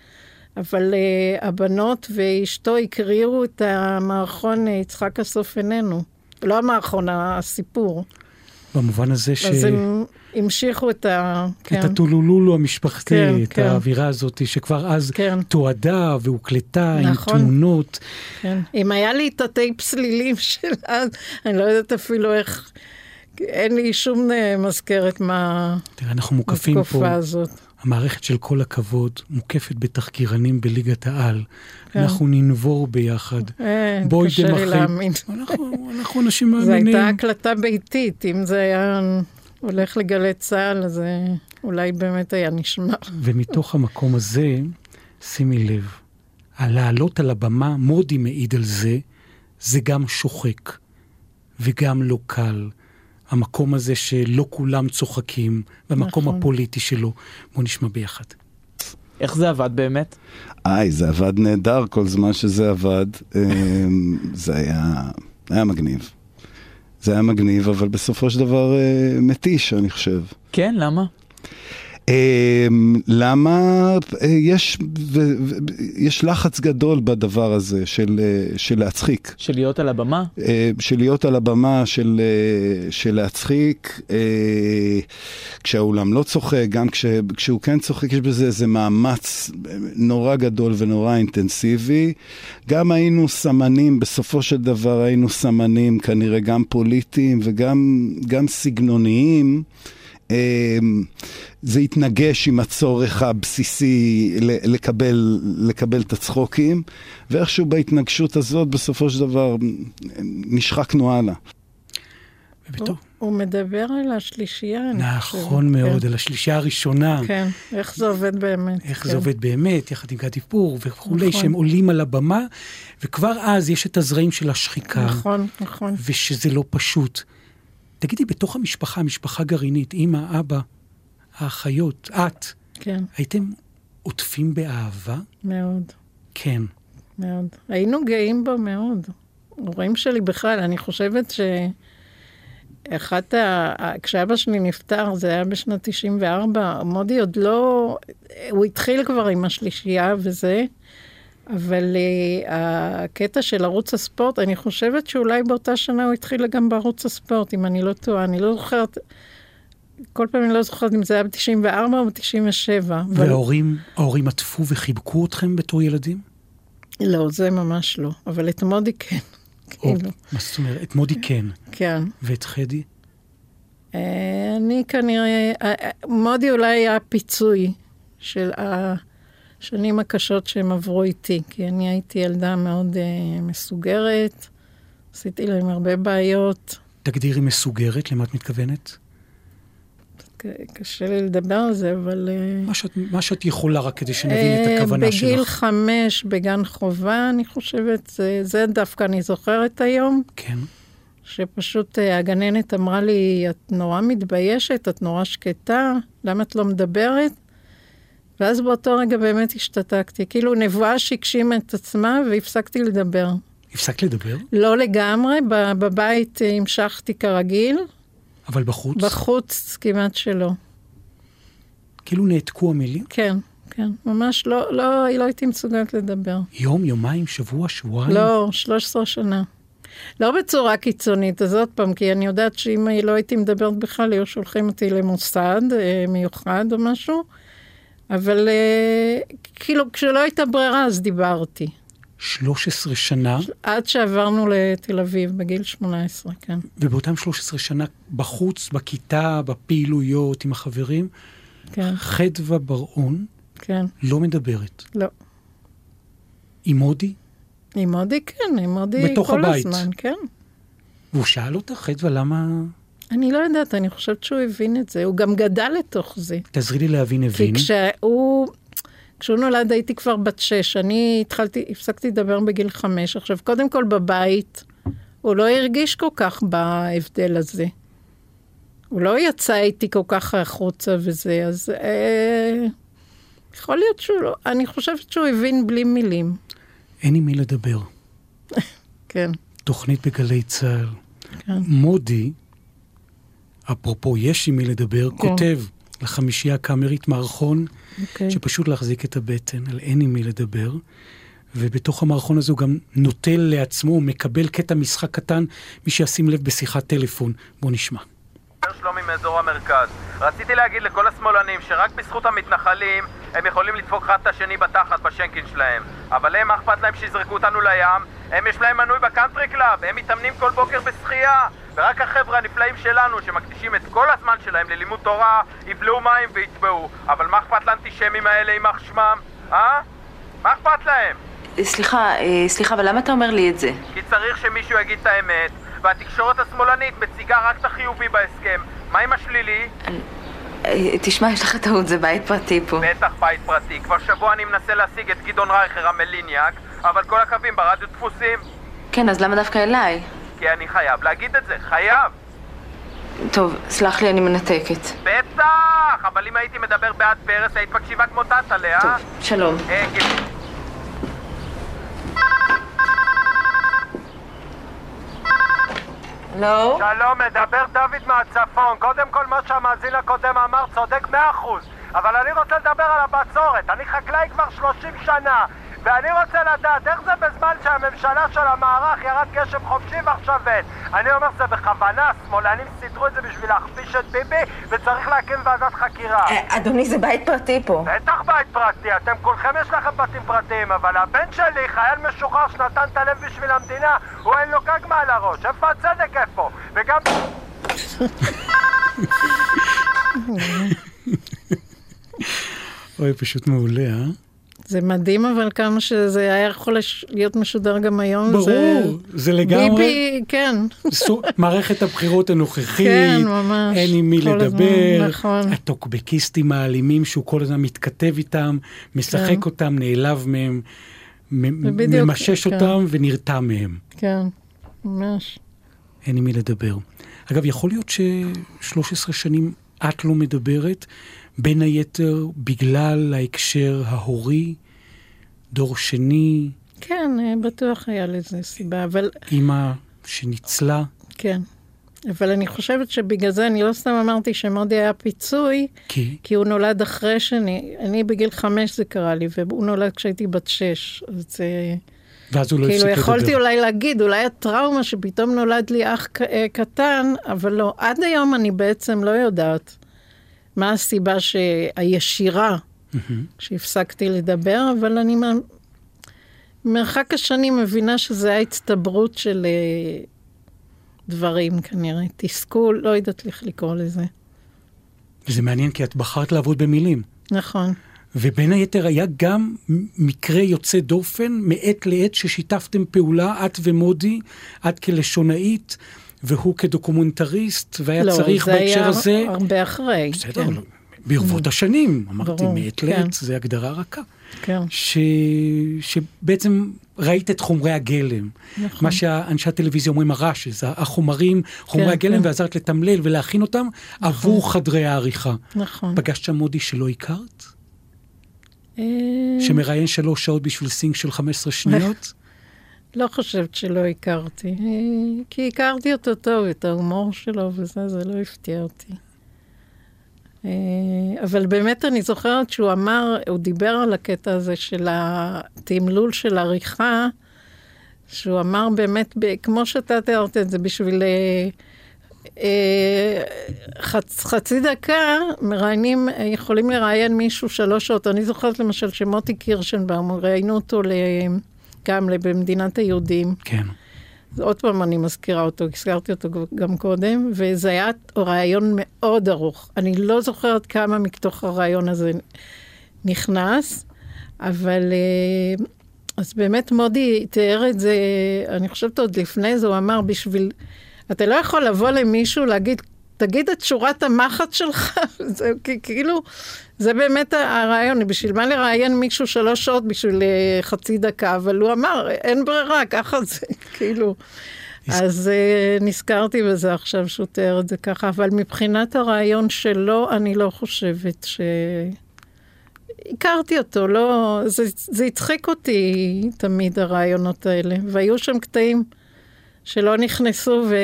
אבל אה, הבנות ואשתו הקריאו את המערכון יצחק הסוף איננו. לא המערכון, הסיפור. במובן הזה ש... אז הם המשיכו את ה... כן. את הטולולולו המשפחתי, כן, את כן. האווירה הזאת שכבר אז כן. תועדה והוקלטה נכון. עם תמונות. כן. אם היה לי את הטייפ סלילים של אז, אני לא יודעת אפילו איך... אין לי שום אה, מזכרת מה... תראה, אנחנו מוקפים פה, הזאת. המערכת של כל הכבוד מוקפת בתחקירנים בליגת העל. כן. אנחנו ננבור ביחד. אה, בואי קשה לי דמחי. להאמין. אנחנו, אנחנו אנשים זו מאמינים. הייתה הקלטה ביתית, אם זה היה הולך לגלי צה"ל, אז זה אולי באמת היה נשמע. ומתוך המקום הזה, שימי לב, הלעלות על הבמה, מודי מעיד על זה, זה גם שוחק וגם לא קל. המקום הזה שלא כולם צוחקים, במקום נכון. הפוליטי שלו. בואו נשמע ביחד. איך זה עבד באמת? איי, זה עבד נהדר כל זמן שזה עבד. אמ, זה היה, היה מגניב. זה היה מגניב, אבל בסופו של דבר אה, מתיש, אני חושב. כן, למה? אמ, למה אה, יש, יש לחץ גדול בדבר הזה של, אה, של להצחיק. של להיות על הבמה? אה, של להיות על הבמה, של, של להצחיק, כשהאולם לא צוחק, גם כש, כשהוא כן צוחק, יש בזה איזה מאמץ נורא גדול ונורא אינטנסיבי. גם היינו סמנים, בסופו של דבר היינו סמנים כנראה גם פוליטיים וגם גם סגנוניים. אה, זה התנגש עם הצורך הבסיסי לקבל, לקבל את הצחוקים, ואיכשהו בהתנגשות הזאת בסופו של דבר נשחקנו הלאה. הוא מדבר על השלישייה. נכון מאוד, כן. על השלישייה הראשונה. כן, איך זה עובד באמת. איך כן. זה עובד באמת, יחד עם גדי פור וכולי, נכון. שהם עולים על הבמה, וכבר אז יש את הזרעים של השחיקה. נכון, נכון. ושזה לא פשוט. תגידי, בתוך המשפחה, משפחה גרעינית, אימא, אבא, האחיות, את, כן, הייתם עוטפים באהבה? מאוד, כן. מאוד. היינו גאים בו מאוד. ההורים שלי בכלל, אני חושבת ש... אחת ה... כשאבא שלי נפטר, זה היה בשנת 94, מודי עוד לא... הוא התחיל כבר עם השלישייה וזה, אבל uh, הקטע של ערוץ הספורט, אני חושבת שאולי באותה שנה הוא התחיל גם בערוץ הספורט, אם אני לא טועה, אני לא זוכרת, כל פעם אני לא זוכרת אם זה היה ב-94 או ב-97. וההורים, ההורים עטפו וחיבקו אתכם בתור ילדים? לא, זה ממש לא, אבל את מודי כן. או, כאילו, מה זאת אומרת? את מודי כן. כן. ואת חדי? אה, אני כנראה, אה, מודי אולי היה פיצוי של השנים הקשות שהם עברו איתי, כי אני הייתי ילדה מאוד אה, מסוגרת, עשיתי להם הרבה בעיות, תגדירי מסוגרת, למה את מתכוונת? קשה לי לדבר על זה, אבל... אה, מה שאת, מה שאת יכולה, רק כדי שנבין את אה, הכוונה שלך. בגיל חמש, בגן חובה, אני חושבת, זה, זה דווקא אני זוכרת היום. כן. שפשוט אה, הגננת אמרה לי, את נורא מתביישת, את נורא שקטה, למה את לא מדברת? ואז באותו רגע באמת השתתקתי. כאילו נבואה שהגשימה את עצמה והפסקתי לדבר. הפסקת לדבר? לא לגמרי, בבית המשכתי כרגיל, אבל בחוץ? בחוץ כמעט שלא. כאילו נעתקו המילים? כן, כן, ממש לא, לא, לא הייתי מסוגלת לדבר. יום, יומיים, שבוע, שבועיים? לא, 13 שנה. לא בצורה קיצונית, אז עוד פעם, כי אני יודעת שאם לא הייתי מדברת בכלל, היו שולחים אותי למוסד אה, מיוחד או משהו, אבל אה, כאילו, כשלא הייתה ברירה, אז דיברתי. 13 שנה, עד שעברנו לתל אביב, בגיל 18, כן. ובאותם 13 שנה בחוץ, בכיתה, בפעילויות עם החברים, כן, חדווה בר-און כן, לא מדברת. לא. עם מודי? עם מודי, כן, עם מודי כל הבית. הזמן, כן. והוא שאל אותך, חדווה, למה... אני לא יודעת, אני חושבת שהוא הבין את זה. הוא גם גדל לתוך זה. תעזרי לי להבין, כי הבין. כשהוא, כשהוא נולד הייתי כבר בת שש, אני התחלתי, הפסקתי לדבר בגיל חמש. עכשיו, קודם כל בבית, הוא לא הרגיש כל כך בהבדל הזה. הוא לא יצא איתי כל כך החוצה וזה, אז אה, יכול להיות שהוא לא, אני חושבת שהוא הבין בלי מילים. אין עם מי לדבר. כן, תוכנית בגלי צה"ל. כן. מודי, אפרופו יש עם מי לדבר, כן. כותב לחמישייה הקאמרית מערכון אוקיי. שפשוט להחזיק את הבטן, על אין עם מי לדבר. ובתוך המערכון הזה הוא גם נוטל לעצמו, הוא מקבל קטע משחק קטן, מי שישים לב בשיחת טלפון. בואו נשמע. שלומי מאזור המרכז. רציתי להגיד לכל השמאלנים שרק בזכות המתנחלים הם יכולים לדפוק אחד את השני בתחת בשנקין שלהם. אבל הם, אכפת להם שיזרקו אותנו לים? הם, יש להם מנוי בקאנטרי קלאב, הם מתאמנים כל בוקר בשחייה. ורק החבר'ה הנפלאים שלנו, שמקדישים את כל הזמן שלהם ללימוד תורה, יבלעו מים ויטבעו. אבל מה אכפת לאנטישמים האלה, יימח שמם? אה? מה אכפת להם? סליחה, אה, סליחה, אבל למה אתה אומר לי את זה? כי צריך שמישהו יגיד את האמת, והתקשורת השמאלנית מציגה רק את החיובי בהסכם. מה עם השלילי? אה, תשמע, יש לך טעות, זה בית פרטי פה. בטח בית פרטי. כבר שבוע אני מנסה להשיג את גדעון רייכר המליניאק, אבל כל הקווים ברדיו דפוסים. כן, אז למה דווקא אליי? כי אני חייב להגיד את זה, חייב. טוב, סלח לי, אני מנתקת. בטח! אבל אם הייתי מדבר בעד פרס, היית מקשיבה כמו טאטאלה, אה? שלום. אה, גיל- לא? שלום, מדבר דוד מהצפון. קודם כל, מה שהמאזין הקודם אמר צודק מאה אחוז. אבל אני רוצה לדבר על הבצורת. אני חקלאי כבר 30 שנה. ואני רוצה לדעת איך זה בזמן שהממשלה של המערך ירד גשם חופשי ועכשיו אין. אני אומר זה בכוונה, השמאלנים סידרו את זה בשביל להכפיש את ביבי וצריך להקים ועדת חקירה. אדוני, זה בית פרטי פה. בטח בית פרטי, אתם כולכם יש לכם בתים פרטיים, אבל הבן שלי, חייל משוחרר שנתן את הלב בשביל המדינה, הוא אין לו גג מעל הראש, איפה הצדק איפה? וגם... אוי, פשוט מעולה, אה? זה מדהים אבל כמה שזה היה יכול להיות משודר גם היום. ברור, זה לגמרי- ביבי, כן. סו- מערכת הבחירות הנוכחית, כן, ממש. אין עם מי כל הזמן, לדבר, נכון. הטוקבקיסטים האלימים שהוא כל הזמן מתכתב איתם, משחק כן. אותם, נעלב מהם, מ- בדיוק, ממשש כן. אותם ונרתע מהם. כן, ממש. אין עם מי לדבר. אגב, יכול להיות ש-13 שנים את לא מדברת, בין היתר בגלל ההקשר ההורי, דור שני, כן, אה, בטוח היה לזה סיבה, אבל אימא שניצלה. כן. אבל אני חושבת שבגלל זה, אני לא סתם אמרתי שמודי היה פיצוי, כי? כי הוא נולד אחרי שאני, אני בגיל חמש זה קרה לי, והוא נולד כשהייתי בת שש. אז אה, ואז הוא לא הפסיק כאילו לדבר. יכולתי אולי להגיד, אולי הטראומה שפתאום נולד לי אח אה, קטן, אבל לא. עד היום אני בעצם לא יודעת מה הסיבה הישירה. שהפסקתי לדבר, אבל אני מרחק השנים מבינה שזה ההצטברות של אה, דברים כנראה, תסכול, לא יודעת איך לקרוא לזה. וזה מעניין כי את בחרת לעבוד במילים. נכון. ובין היתר היה גם מקרה יוצא דופן מעת לעת ששיתפתם פעולה, את ומודי, את כלשונאית והוא כדוקומנטריסט, והיה לא, צריך זה בהקשר היה הזה... הרבה אחרי. בסדר, כן. לא, ברבות השנים, אמרתי ברור, מעת כן. לעת, זו הגדרה רכה. כן. ש... שבעצם ראית את חומרי הגלם. נכון. מה שאנשי הטלוויזיה אומרים הרעש, זה החומרים, חומרי כן, הגלם, כן. ועזרת לתמלל ולהכין אותם עבור חדרי העריכה. נכון. פגשת שם מודי שלא הכרת? אה, שמראיין שלוש שעות בשביל סינק של 15 שניות? לא חושבת שלא הכרתי, כי הכרתי אותו טוב, את ההומור שלו וזה, זה לא הפתיע אותי. אה, אבל באמת אני זוכרת שהוא אמר, הוא דיבר על הקטע הזה של התמלול של עריכה, שהוא אמר באמת, כמו שאתה תיארת את זה, בשביל אה, אה, חצ, חצי דקה, מראיינים, יכולים לראיין מישהו שלוש שעות. אני זוכרת למשל שמוטי קירשנבאום, ראיינו אותו ל... גם במדינת היהודים. כן. עוד פעם אני מזכירה אותו, הזכרתי אותו גם קודם, וזה היה ראיון מאוד ארוך. אני לא זוכרת כמה מתוך הראיון הזה נכנס, אבל אה, אז באמת מודי תיאר את זה, אני חושבת עוד לפני זה, הוא אמר בשביל, אתה לא יכול לבוא למישהו להגיד, תגיד את שורת המחט שלך, זה כאילו, זה באמת הרעיון, בשביל מה לראיין מישהו שלוש שעות בשביל אה, חצי דקה, אבל הוא אמר, אין ברירה, ככה זה, כאילו. אז uh, נזכרתי בזה עכשיו שהוא תיאר את זה ככה, אבל מבחינת הרעיון שלו, אני לא חושבת ש... הכרתי אותו, לא... זה, זה הצחיק אותי תמיד, הרעיונות האלה, והיו שם קטעים שלא נכנסו ו...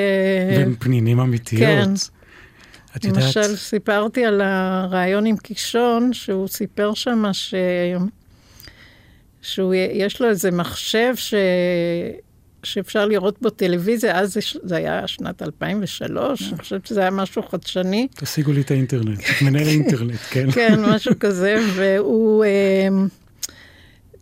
והם פנינים אמיתיות. כן. את יודעת, למשל, סיפרתי על הרעיון עם קישון, שהוא סיפר שם ש... שהוא, יש לו איזה מחשב ש... שאפשר לראות בו טלוויזיה, אז זה, זה היה שנת 2003, אני חושבת שזה היה משהו חדשני. תשיגו לי את האינטרנט, את מנהל האינטרנט, כן. כן, משהו כזה, והוא...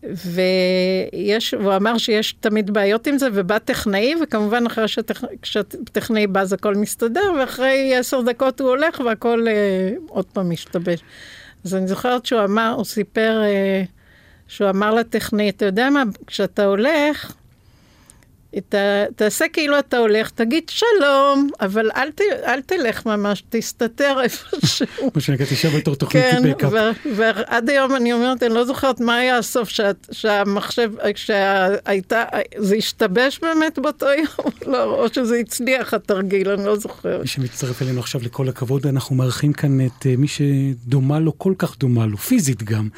ויש, והוא אמר שיש תמיד בעיות עם זה, ובא טכנאי, וכמובן אחרי שטכ... כשהטכנאי בא אז הכל מסתדר, ואחרי עשר דקות הוא הולך והכל אה, עוד פעם משתבש. אז אני זוכרת שהוא אמר, הוא סיפר, אה, שהוא אמר לטכנאי, אתה יודע מה, כשאתה הולך, ת, תעשה כאילו אתה הולך, תגיד שלום, אבל אל, ת, אל תלך ממש, תסתתר איפשהו. מה שנקרא, תשב בתור תוכנית כן, בקאפ. ו- ועד היום אני אומרת, אני לא זוכרת מה היה הסוף, שאת, שהמחשב, כשהייתה, זה השתבש באמת באותו יום, לא, או שזה הצליח התרגיל, אני לא זוכרת. מי שמצטרף אלינו עכשיו, לכל הכבוד, אנחנו מארחים כאן את אה, מי שדומה לו, כל כך דומה לו, פיזית גם,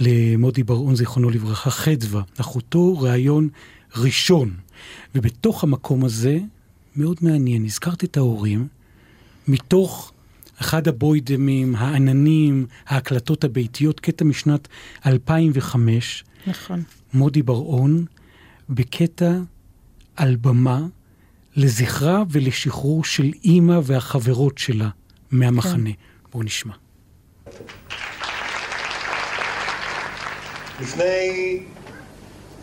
למודי בר-און, זיכרונו לברכה, חדווה, אחותו, ראיון ראשון. ובתוך המקום הזה, מאוד מעניין, הזכרת את ההורים, מתוך אחד הבוידמים, העננים, ההקלטות הביתיות, קטע משנת 2005, נכון. מודי בר-און, בקטע על במה לזכרה ולשחרור של אימא והחברות שלה מהמחנה. כן. בואו נשמע. לפני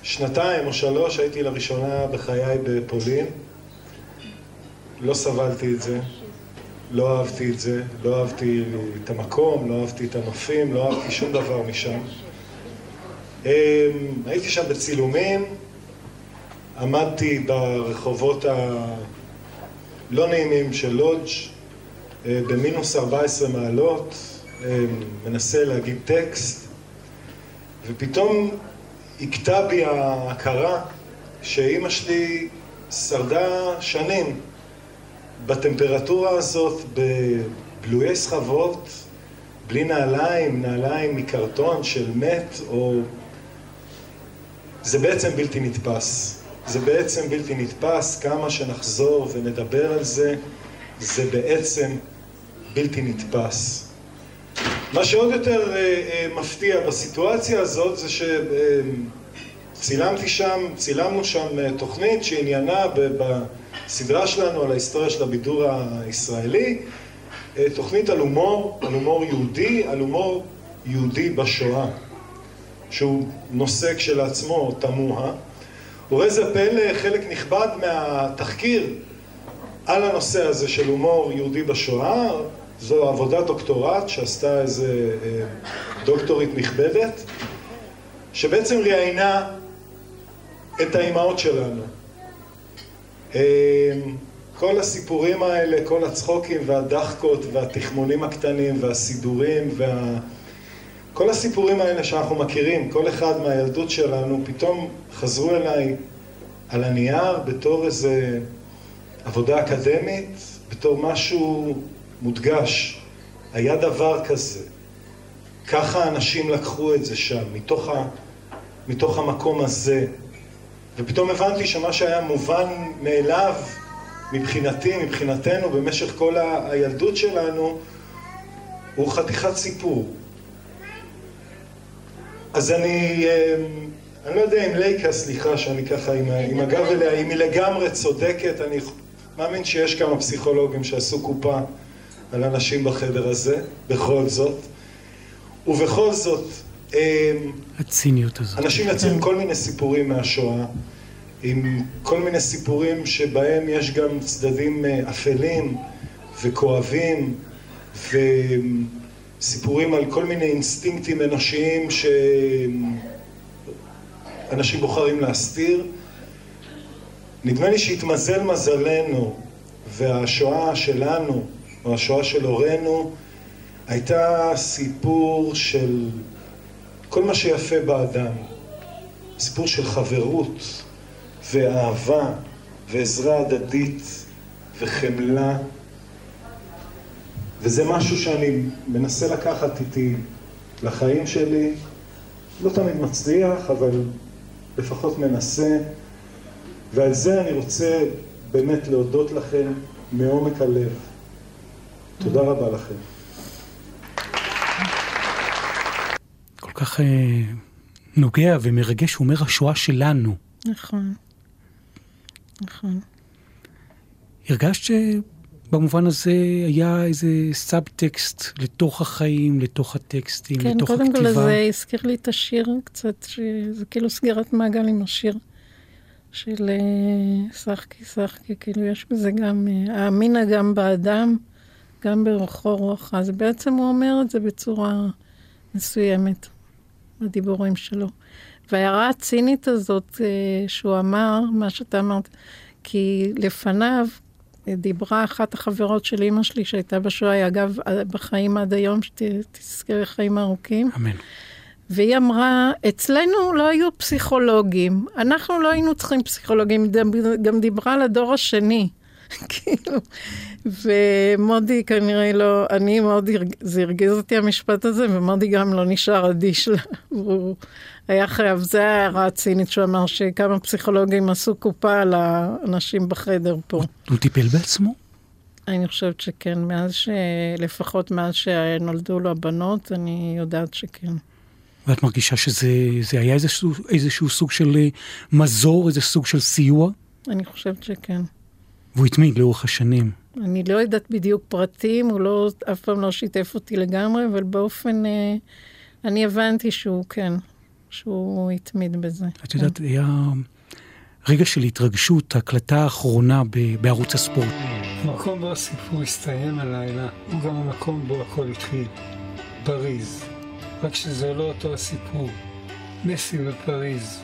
שנתיים או שלוש הייתי לראשונה בחיי בפולין. לא סבלתי את זה, לא אהבתי את זה, לא אהבתי את המקום, לא אהבתי את הנופים, לא אהבתי שום דבר משם. הייתי שם בצילומים, עמדתי ברחובות הלא נעימים של לודג' במינוס 14 מעלות, מנסה להגיד טקסט, ופתאום הכתה בי ההכרה שאימא שלי שרדה שנים בטמפרטורה הזאת, בבלויי סחבות, בלי נעליים, נעליים מקרטון של מת, או... זה בעצם בלתי נתפס. זה בעצם בלתי נתפס, כמה שנחזור ונדבר על זה, זה בעצם בלתי נתפס. מה שעוד יותר uh, uh, מפתיע בסיטואציה הזאת זה שצילמתי שם, צילמנו שם uh, תוכנית שעניינה בסדרה שלנו על ההיסטוריה של הבידור הישראלי, תוכנית על הומור, על הומור יהודי, על הומור יהודי בשואה, שהוא נושא כשלעצמו תמוה. וראה זה פלא, חלק נכבד מהתחקיר על הנושא הזה של הומור יהודי בשואה, זו עבודת דוקטורט שעשתה איזה אה, דוקטורית נכבדת, שבעצם ראיינה את האימהות שלנו. אה, כל הסיפורים האלה, כל הצחוקים והדחקות והתחמונים הקטנים והסידורים וה... כל הסיפורים האלה שאנחנו מכירים, כל אחד מהילדות שלנו, פתאום חזרו אליי על הנייר בתור איזה עבודה אקדמית, בתור משהו מודגש. היה דבר כזה. ככה אנשים לקחו את זה שם, מתוך, ה, מתוך המקום הזה. ופתאום הבנתי שמה שהיה מובן מאליו מבחינתי, מבחינתנו, במשך כל ה- הילדות שלנו, הוא חתיכת סיפור. אז אני, אני לא יודע אם לייקה, סליחה שאני ככה עם, עם הגב אליה, אם היא לגמרי צודקת, אני מאמין שיש כמה פסיכולוגים שעשו קופה על אנשים בחדר הזה, בכל זאת. ובכל זאת, הציניות הזאת. אנשים יוצאים כל מיני סיפורים מהשואה, עם כל מיני סיפורים שבהם יש גם צדדים אפלים וכואבים, וסיפורים על כל מיני אינסטינקטים אנושיים שאנשים בוחרים להסתיר. נדמה לי שהתמזל מזלנו, והשואה שלנו, או השואה של הורינו, הייתה סיפור של כל מה שיפה באדם. סיפור של חברות ואהבה ועזרה הדדית וחמלה. וזה משהו שאני מנסה לקחת איתי לחיים שלי. לא תמיד מצליח, אבל לפחות מנסה. ועל זה אני רוצה באמת להודות לכם מעומק הלב. תודה רבה לכם. כל כך אה, נוגע ומרגש, הוא אומר השואה שלנו. נכון. נכון. הרגשת שבמובן הזה היה איזה סאב-טקסט לתוך החיים, לתוך הטקסטים, כן, לתוך קודם הכתיבה? כל זה הזכיר לי את השיר קצת, שזה כאילו סגירת מעגל עם השיר של אה, שחקי שחקי, כאילו יש בזה גם, אה, האמינה גם באדם, גם ברוחו רוח. אז בעצם הוא אומר את זה בצורה מסוימת, בדיבורים שלו. וההערה הצינית הזאת אה, שהוא אמר, מה שאתה אמרת, כי לפניו אה, דיברה אחת החברות של אימא שלי שהייתה בשואה, היא אגב בחיים עד היום, שתזכה לחיים ארוכים. אמן. והיא אמרה, אצלנו לא היו פסיכולוגים, אנחנו לא היינו צריכים פסיכולוגים, גם דיברה על הדור השני. כאילו, ומודי כנראה לא, אני מאוד, זה הרגיז אותי המשפט הזה, ומודי גם לא נשאר אדיש לה. הוא היה חייב, זה ההערה הצינית שהוא אמר שכמה פסיכולוגים עשו קופה על האנשים בחדר פה. הוא טיפל בעצמו? אני חושבת שכן, מאז ש... לפחות מאז שנולדו לו הבנות, אני יודעת שכן. ואת מרגישה שזה היה איזשהו, איזשהו סוג של אה, מזור, איזה סוג של סיוע? אני חושבת שכן. והוא התמיד לאורך השנים. אני לא יודעת בדיוק פרטים, הוא לא, אף פעם לא שיתף אותי לגמרי, אבל באופן, אה, אני הבנתי שהוא כן, שהוא התמיד בזה. את כן. יודעת, היה רגע של התרגשות, ההקלטה האחרונה ב- בערוץ הספורט. המקום בו הסיפור הסתיים הלילה, הוא גם המקום בו הכל התחיל. פריז. רק שזה לא אותו הסיפור. מסי בפריז,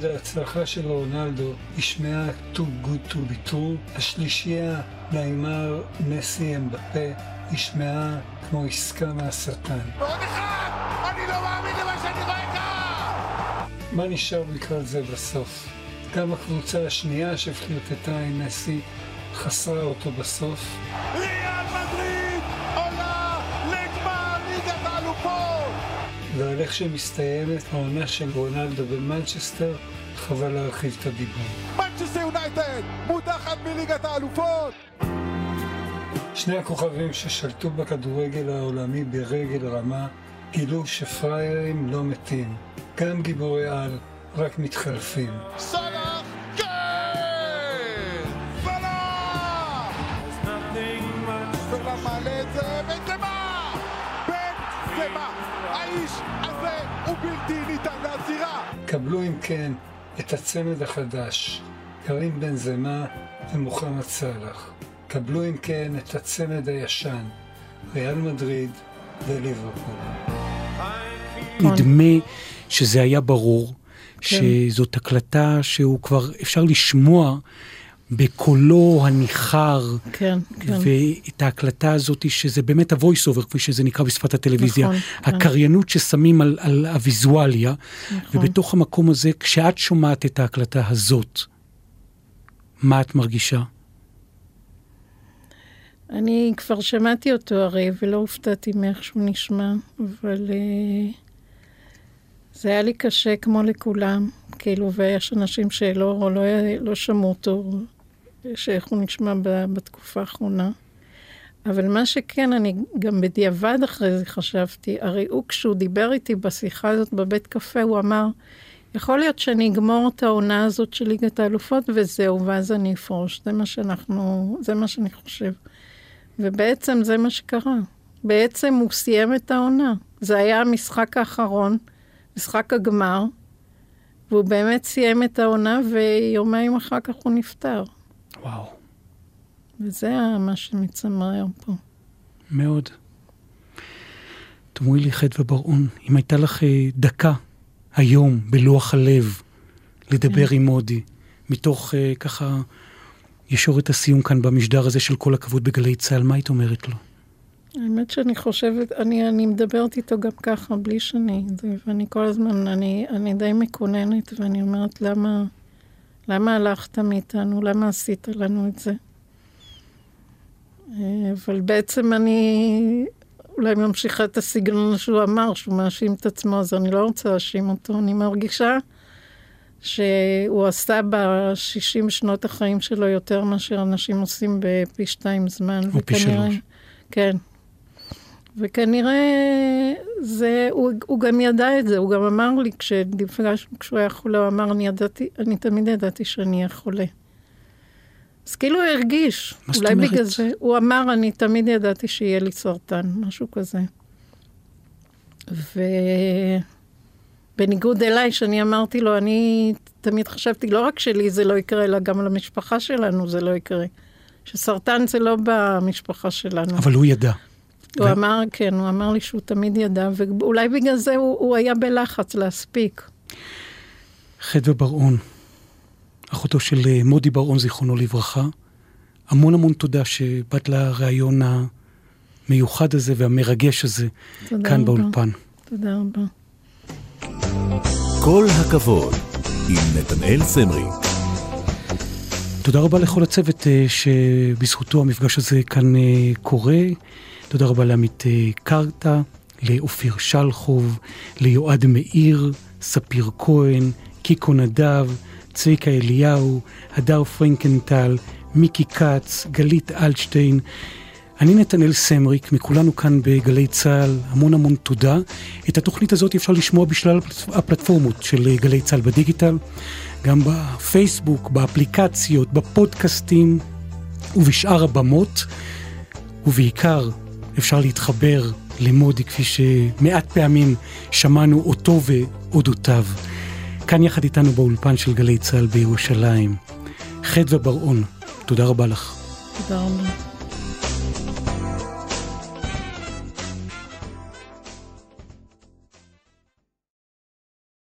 בעוד ההצלחה של רונלדו השמעה too good to be true, השלישייה, נעימר, מסי, אמבפה, נשמעה כמו עסקה מהשטן. אני לא מאמין למה שאני רואה כאן! מה נשאר לקראת זה בסוף? גם הקבוצה השנייה שפלרטטה עם מסי חסרה אותו בסוף. ועל איך שמסתיימת העונה של רונלדו במנצ'סטר, חבל להרחיב את הדיבור. מנצ'סטר יונייטד מודחת מליגת האלופות! שני הכוכבים ששלטו בכדורגל העולמי ברגל רמה גילו שפראיירים לא מתים. גם גיבורי על רק מתחלפים. סלאח, בלתי ניתן לעצירה! קבלו אם כן את הצמד החדש, קרים בן זמה ומוחמד סאלח. קבלו אם כן את הצמד הישן, ריאל מדריד וליברפול. נדמה שזה היה ברור, שזאת הקלטה שהוא כבר אפשר לשמוע בקולו הניחר, כן, כן. ואת ההקלטה הזאת, שזה באמת ה-voice over, כפי שזה נקרא בשפת הטלוויזיה, נכון, כן. הקריינות ששמים על, על הוויזואליה, נכון. ובתוך המקום הזה, כשאת שומעת את ההקלטה הזאת, מה את מרגישה? אני כבר שמעתי אותו הרי, ולא הופתעתי מאיך שהוא נשמע, אבל uh, זה היה לי קשה כמו לכולם, כאילו, ויש אנשים שלא לא, לא שמעו אותו, שאיך הוא נשמע בתקופה האחרונה. אבל מה שכן, אני גם בדיעבד אחרי זה חשבתי, הרי הוא, כשהוא דיבר איתי בשיחה הזאת בבית קפה, הוא אמר, יכול להיות שאני אגמור את העונה הזאת של ליגת האלופות וזהו, ואז אני אפרוש. זה מה שאנחנו, זה מה שאני חושב. ובעצם זה מה שקרה. בעצם הוא סיים את העונה. זה היה המשחק האחרון, משחק הגמר, והוא באמת סיים את העונה, ויומיים אחר כך הוא נפטר. וואו. וזה מה שמצמרר פה. מאוד. תאמרי לי, חדווה בר-און, אם הייתה לך אה, דקה היום בלוח הלב לדבר כן. עם מודי, מתוך אה, ככה ישורת הסיום כאן במשדר הזה של כל הכבוד בגלי צה"ל, מה היית אומרת לו? האמת שאני חושבת, אני, אני מדברת איתו גם ככה, בלי שאני, ואני כל הזמן, אני, אני די מקוננת, ואני אומרת, למה, למה הלכת מאיתנו? למה עשית לנו את זה? אה, אבל בעצם אני אולי ממשיכה את הסגנון שהוא אמר, שהוא מאשים את עצמו, אז אני לא רוצה להאשים אותו. אני מרגישה שהוא עשה ב-60 שנות החיים שלו יותר מאשר אנשים עושים בפי שתיים זמן. או פי שלוש. כן. וכנראה זה, הוא, הוא גם ידע את זה, הוא גם אמר לי כשנפגשנו, כשהוא היה חולה, הוא אמר, אני ידעתי, אני תמיד ידעתי שאני אהיה חולה. אז כאילו הוא הרגיש, אולי אומרת? בגלל זה, הוא אמר, אני תמיד ידעתי שיהיה לי סרטן, משהו כזה. ובניגוד אליי, שאני אמרתי לו, אני תמיד חשבתי, לא רק שלי זה לא יקרה, אלא גם למשפחה שלנו זה לא יקרה. שסרטן זה לא במשפחה שלנו. אבל הוא ידע. הוא ו- אמר, כן, הוא אמר לי שהוא תמיד ידע, ואולי בגלל זה הוא, הוא היה בלחץ להספיק. חדווה בר-און, אחותו של אה, מודי בר-און, זיכרונו לברכה, המון המון תודה שבאת לראיון המיוחד הזה והמרגש הזה תודה כאן רבה. באולפן. תודה רבה. כל הכבוד, עם נתנאל סמרי. תודה רבה לכל הצוות אה, שבזכותו המפגש הזה כאן אה, קורה. תודה רבה לעמית אה, קרתא, לאופיר שלחוב, ליועד מאיר, ספיר כהן, קיקו נדב, צביקה אליהו, הדר פרנקנטל, מיקי כץ, גלית אלטשטיין. אני נתנאל סמריק, מכולנו כאן בגלי צה"ל, המון המון תודה. את התוכנית הזאת אפשר לשמוע בשלל הפלטפורמות של גלי צה"ל בדיגיטל, גם בפייסבוק, באפליקציות, בפודקאסטים ובשאר הבמות, ובעיקר אפשר להתחבר למודי כפי שמעט פעמים שמענו אותו ואודותיו. כאן יחד איתנו באולפן של גלי צה"ל בירושלים. חדווה בר-און, תודה רבה לך. תודה רבה.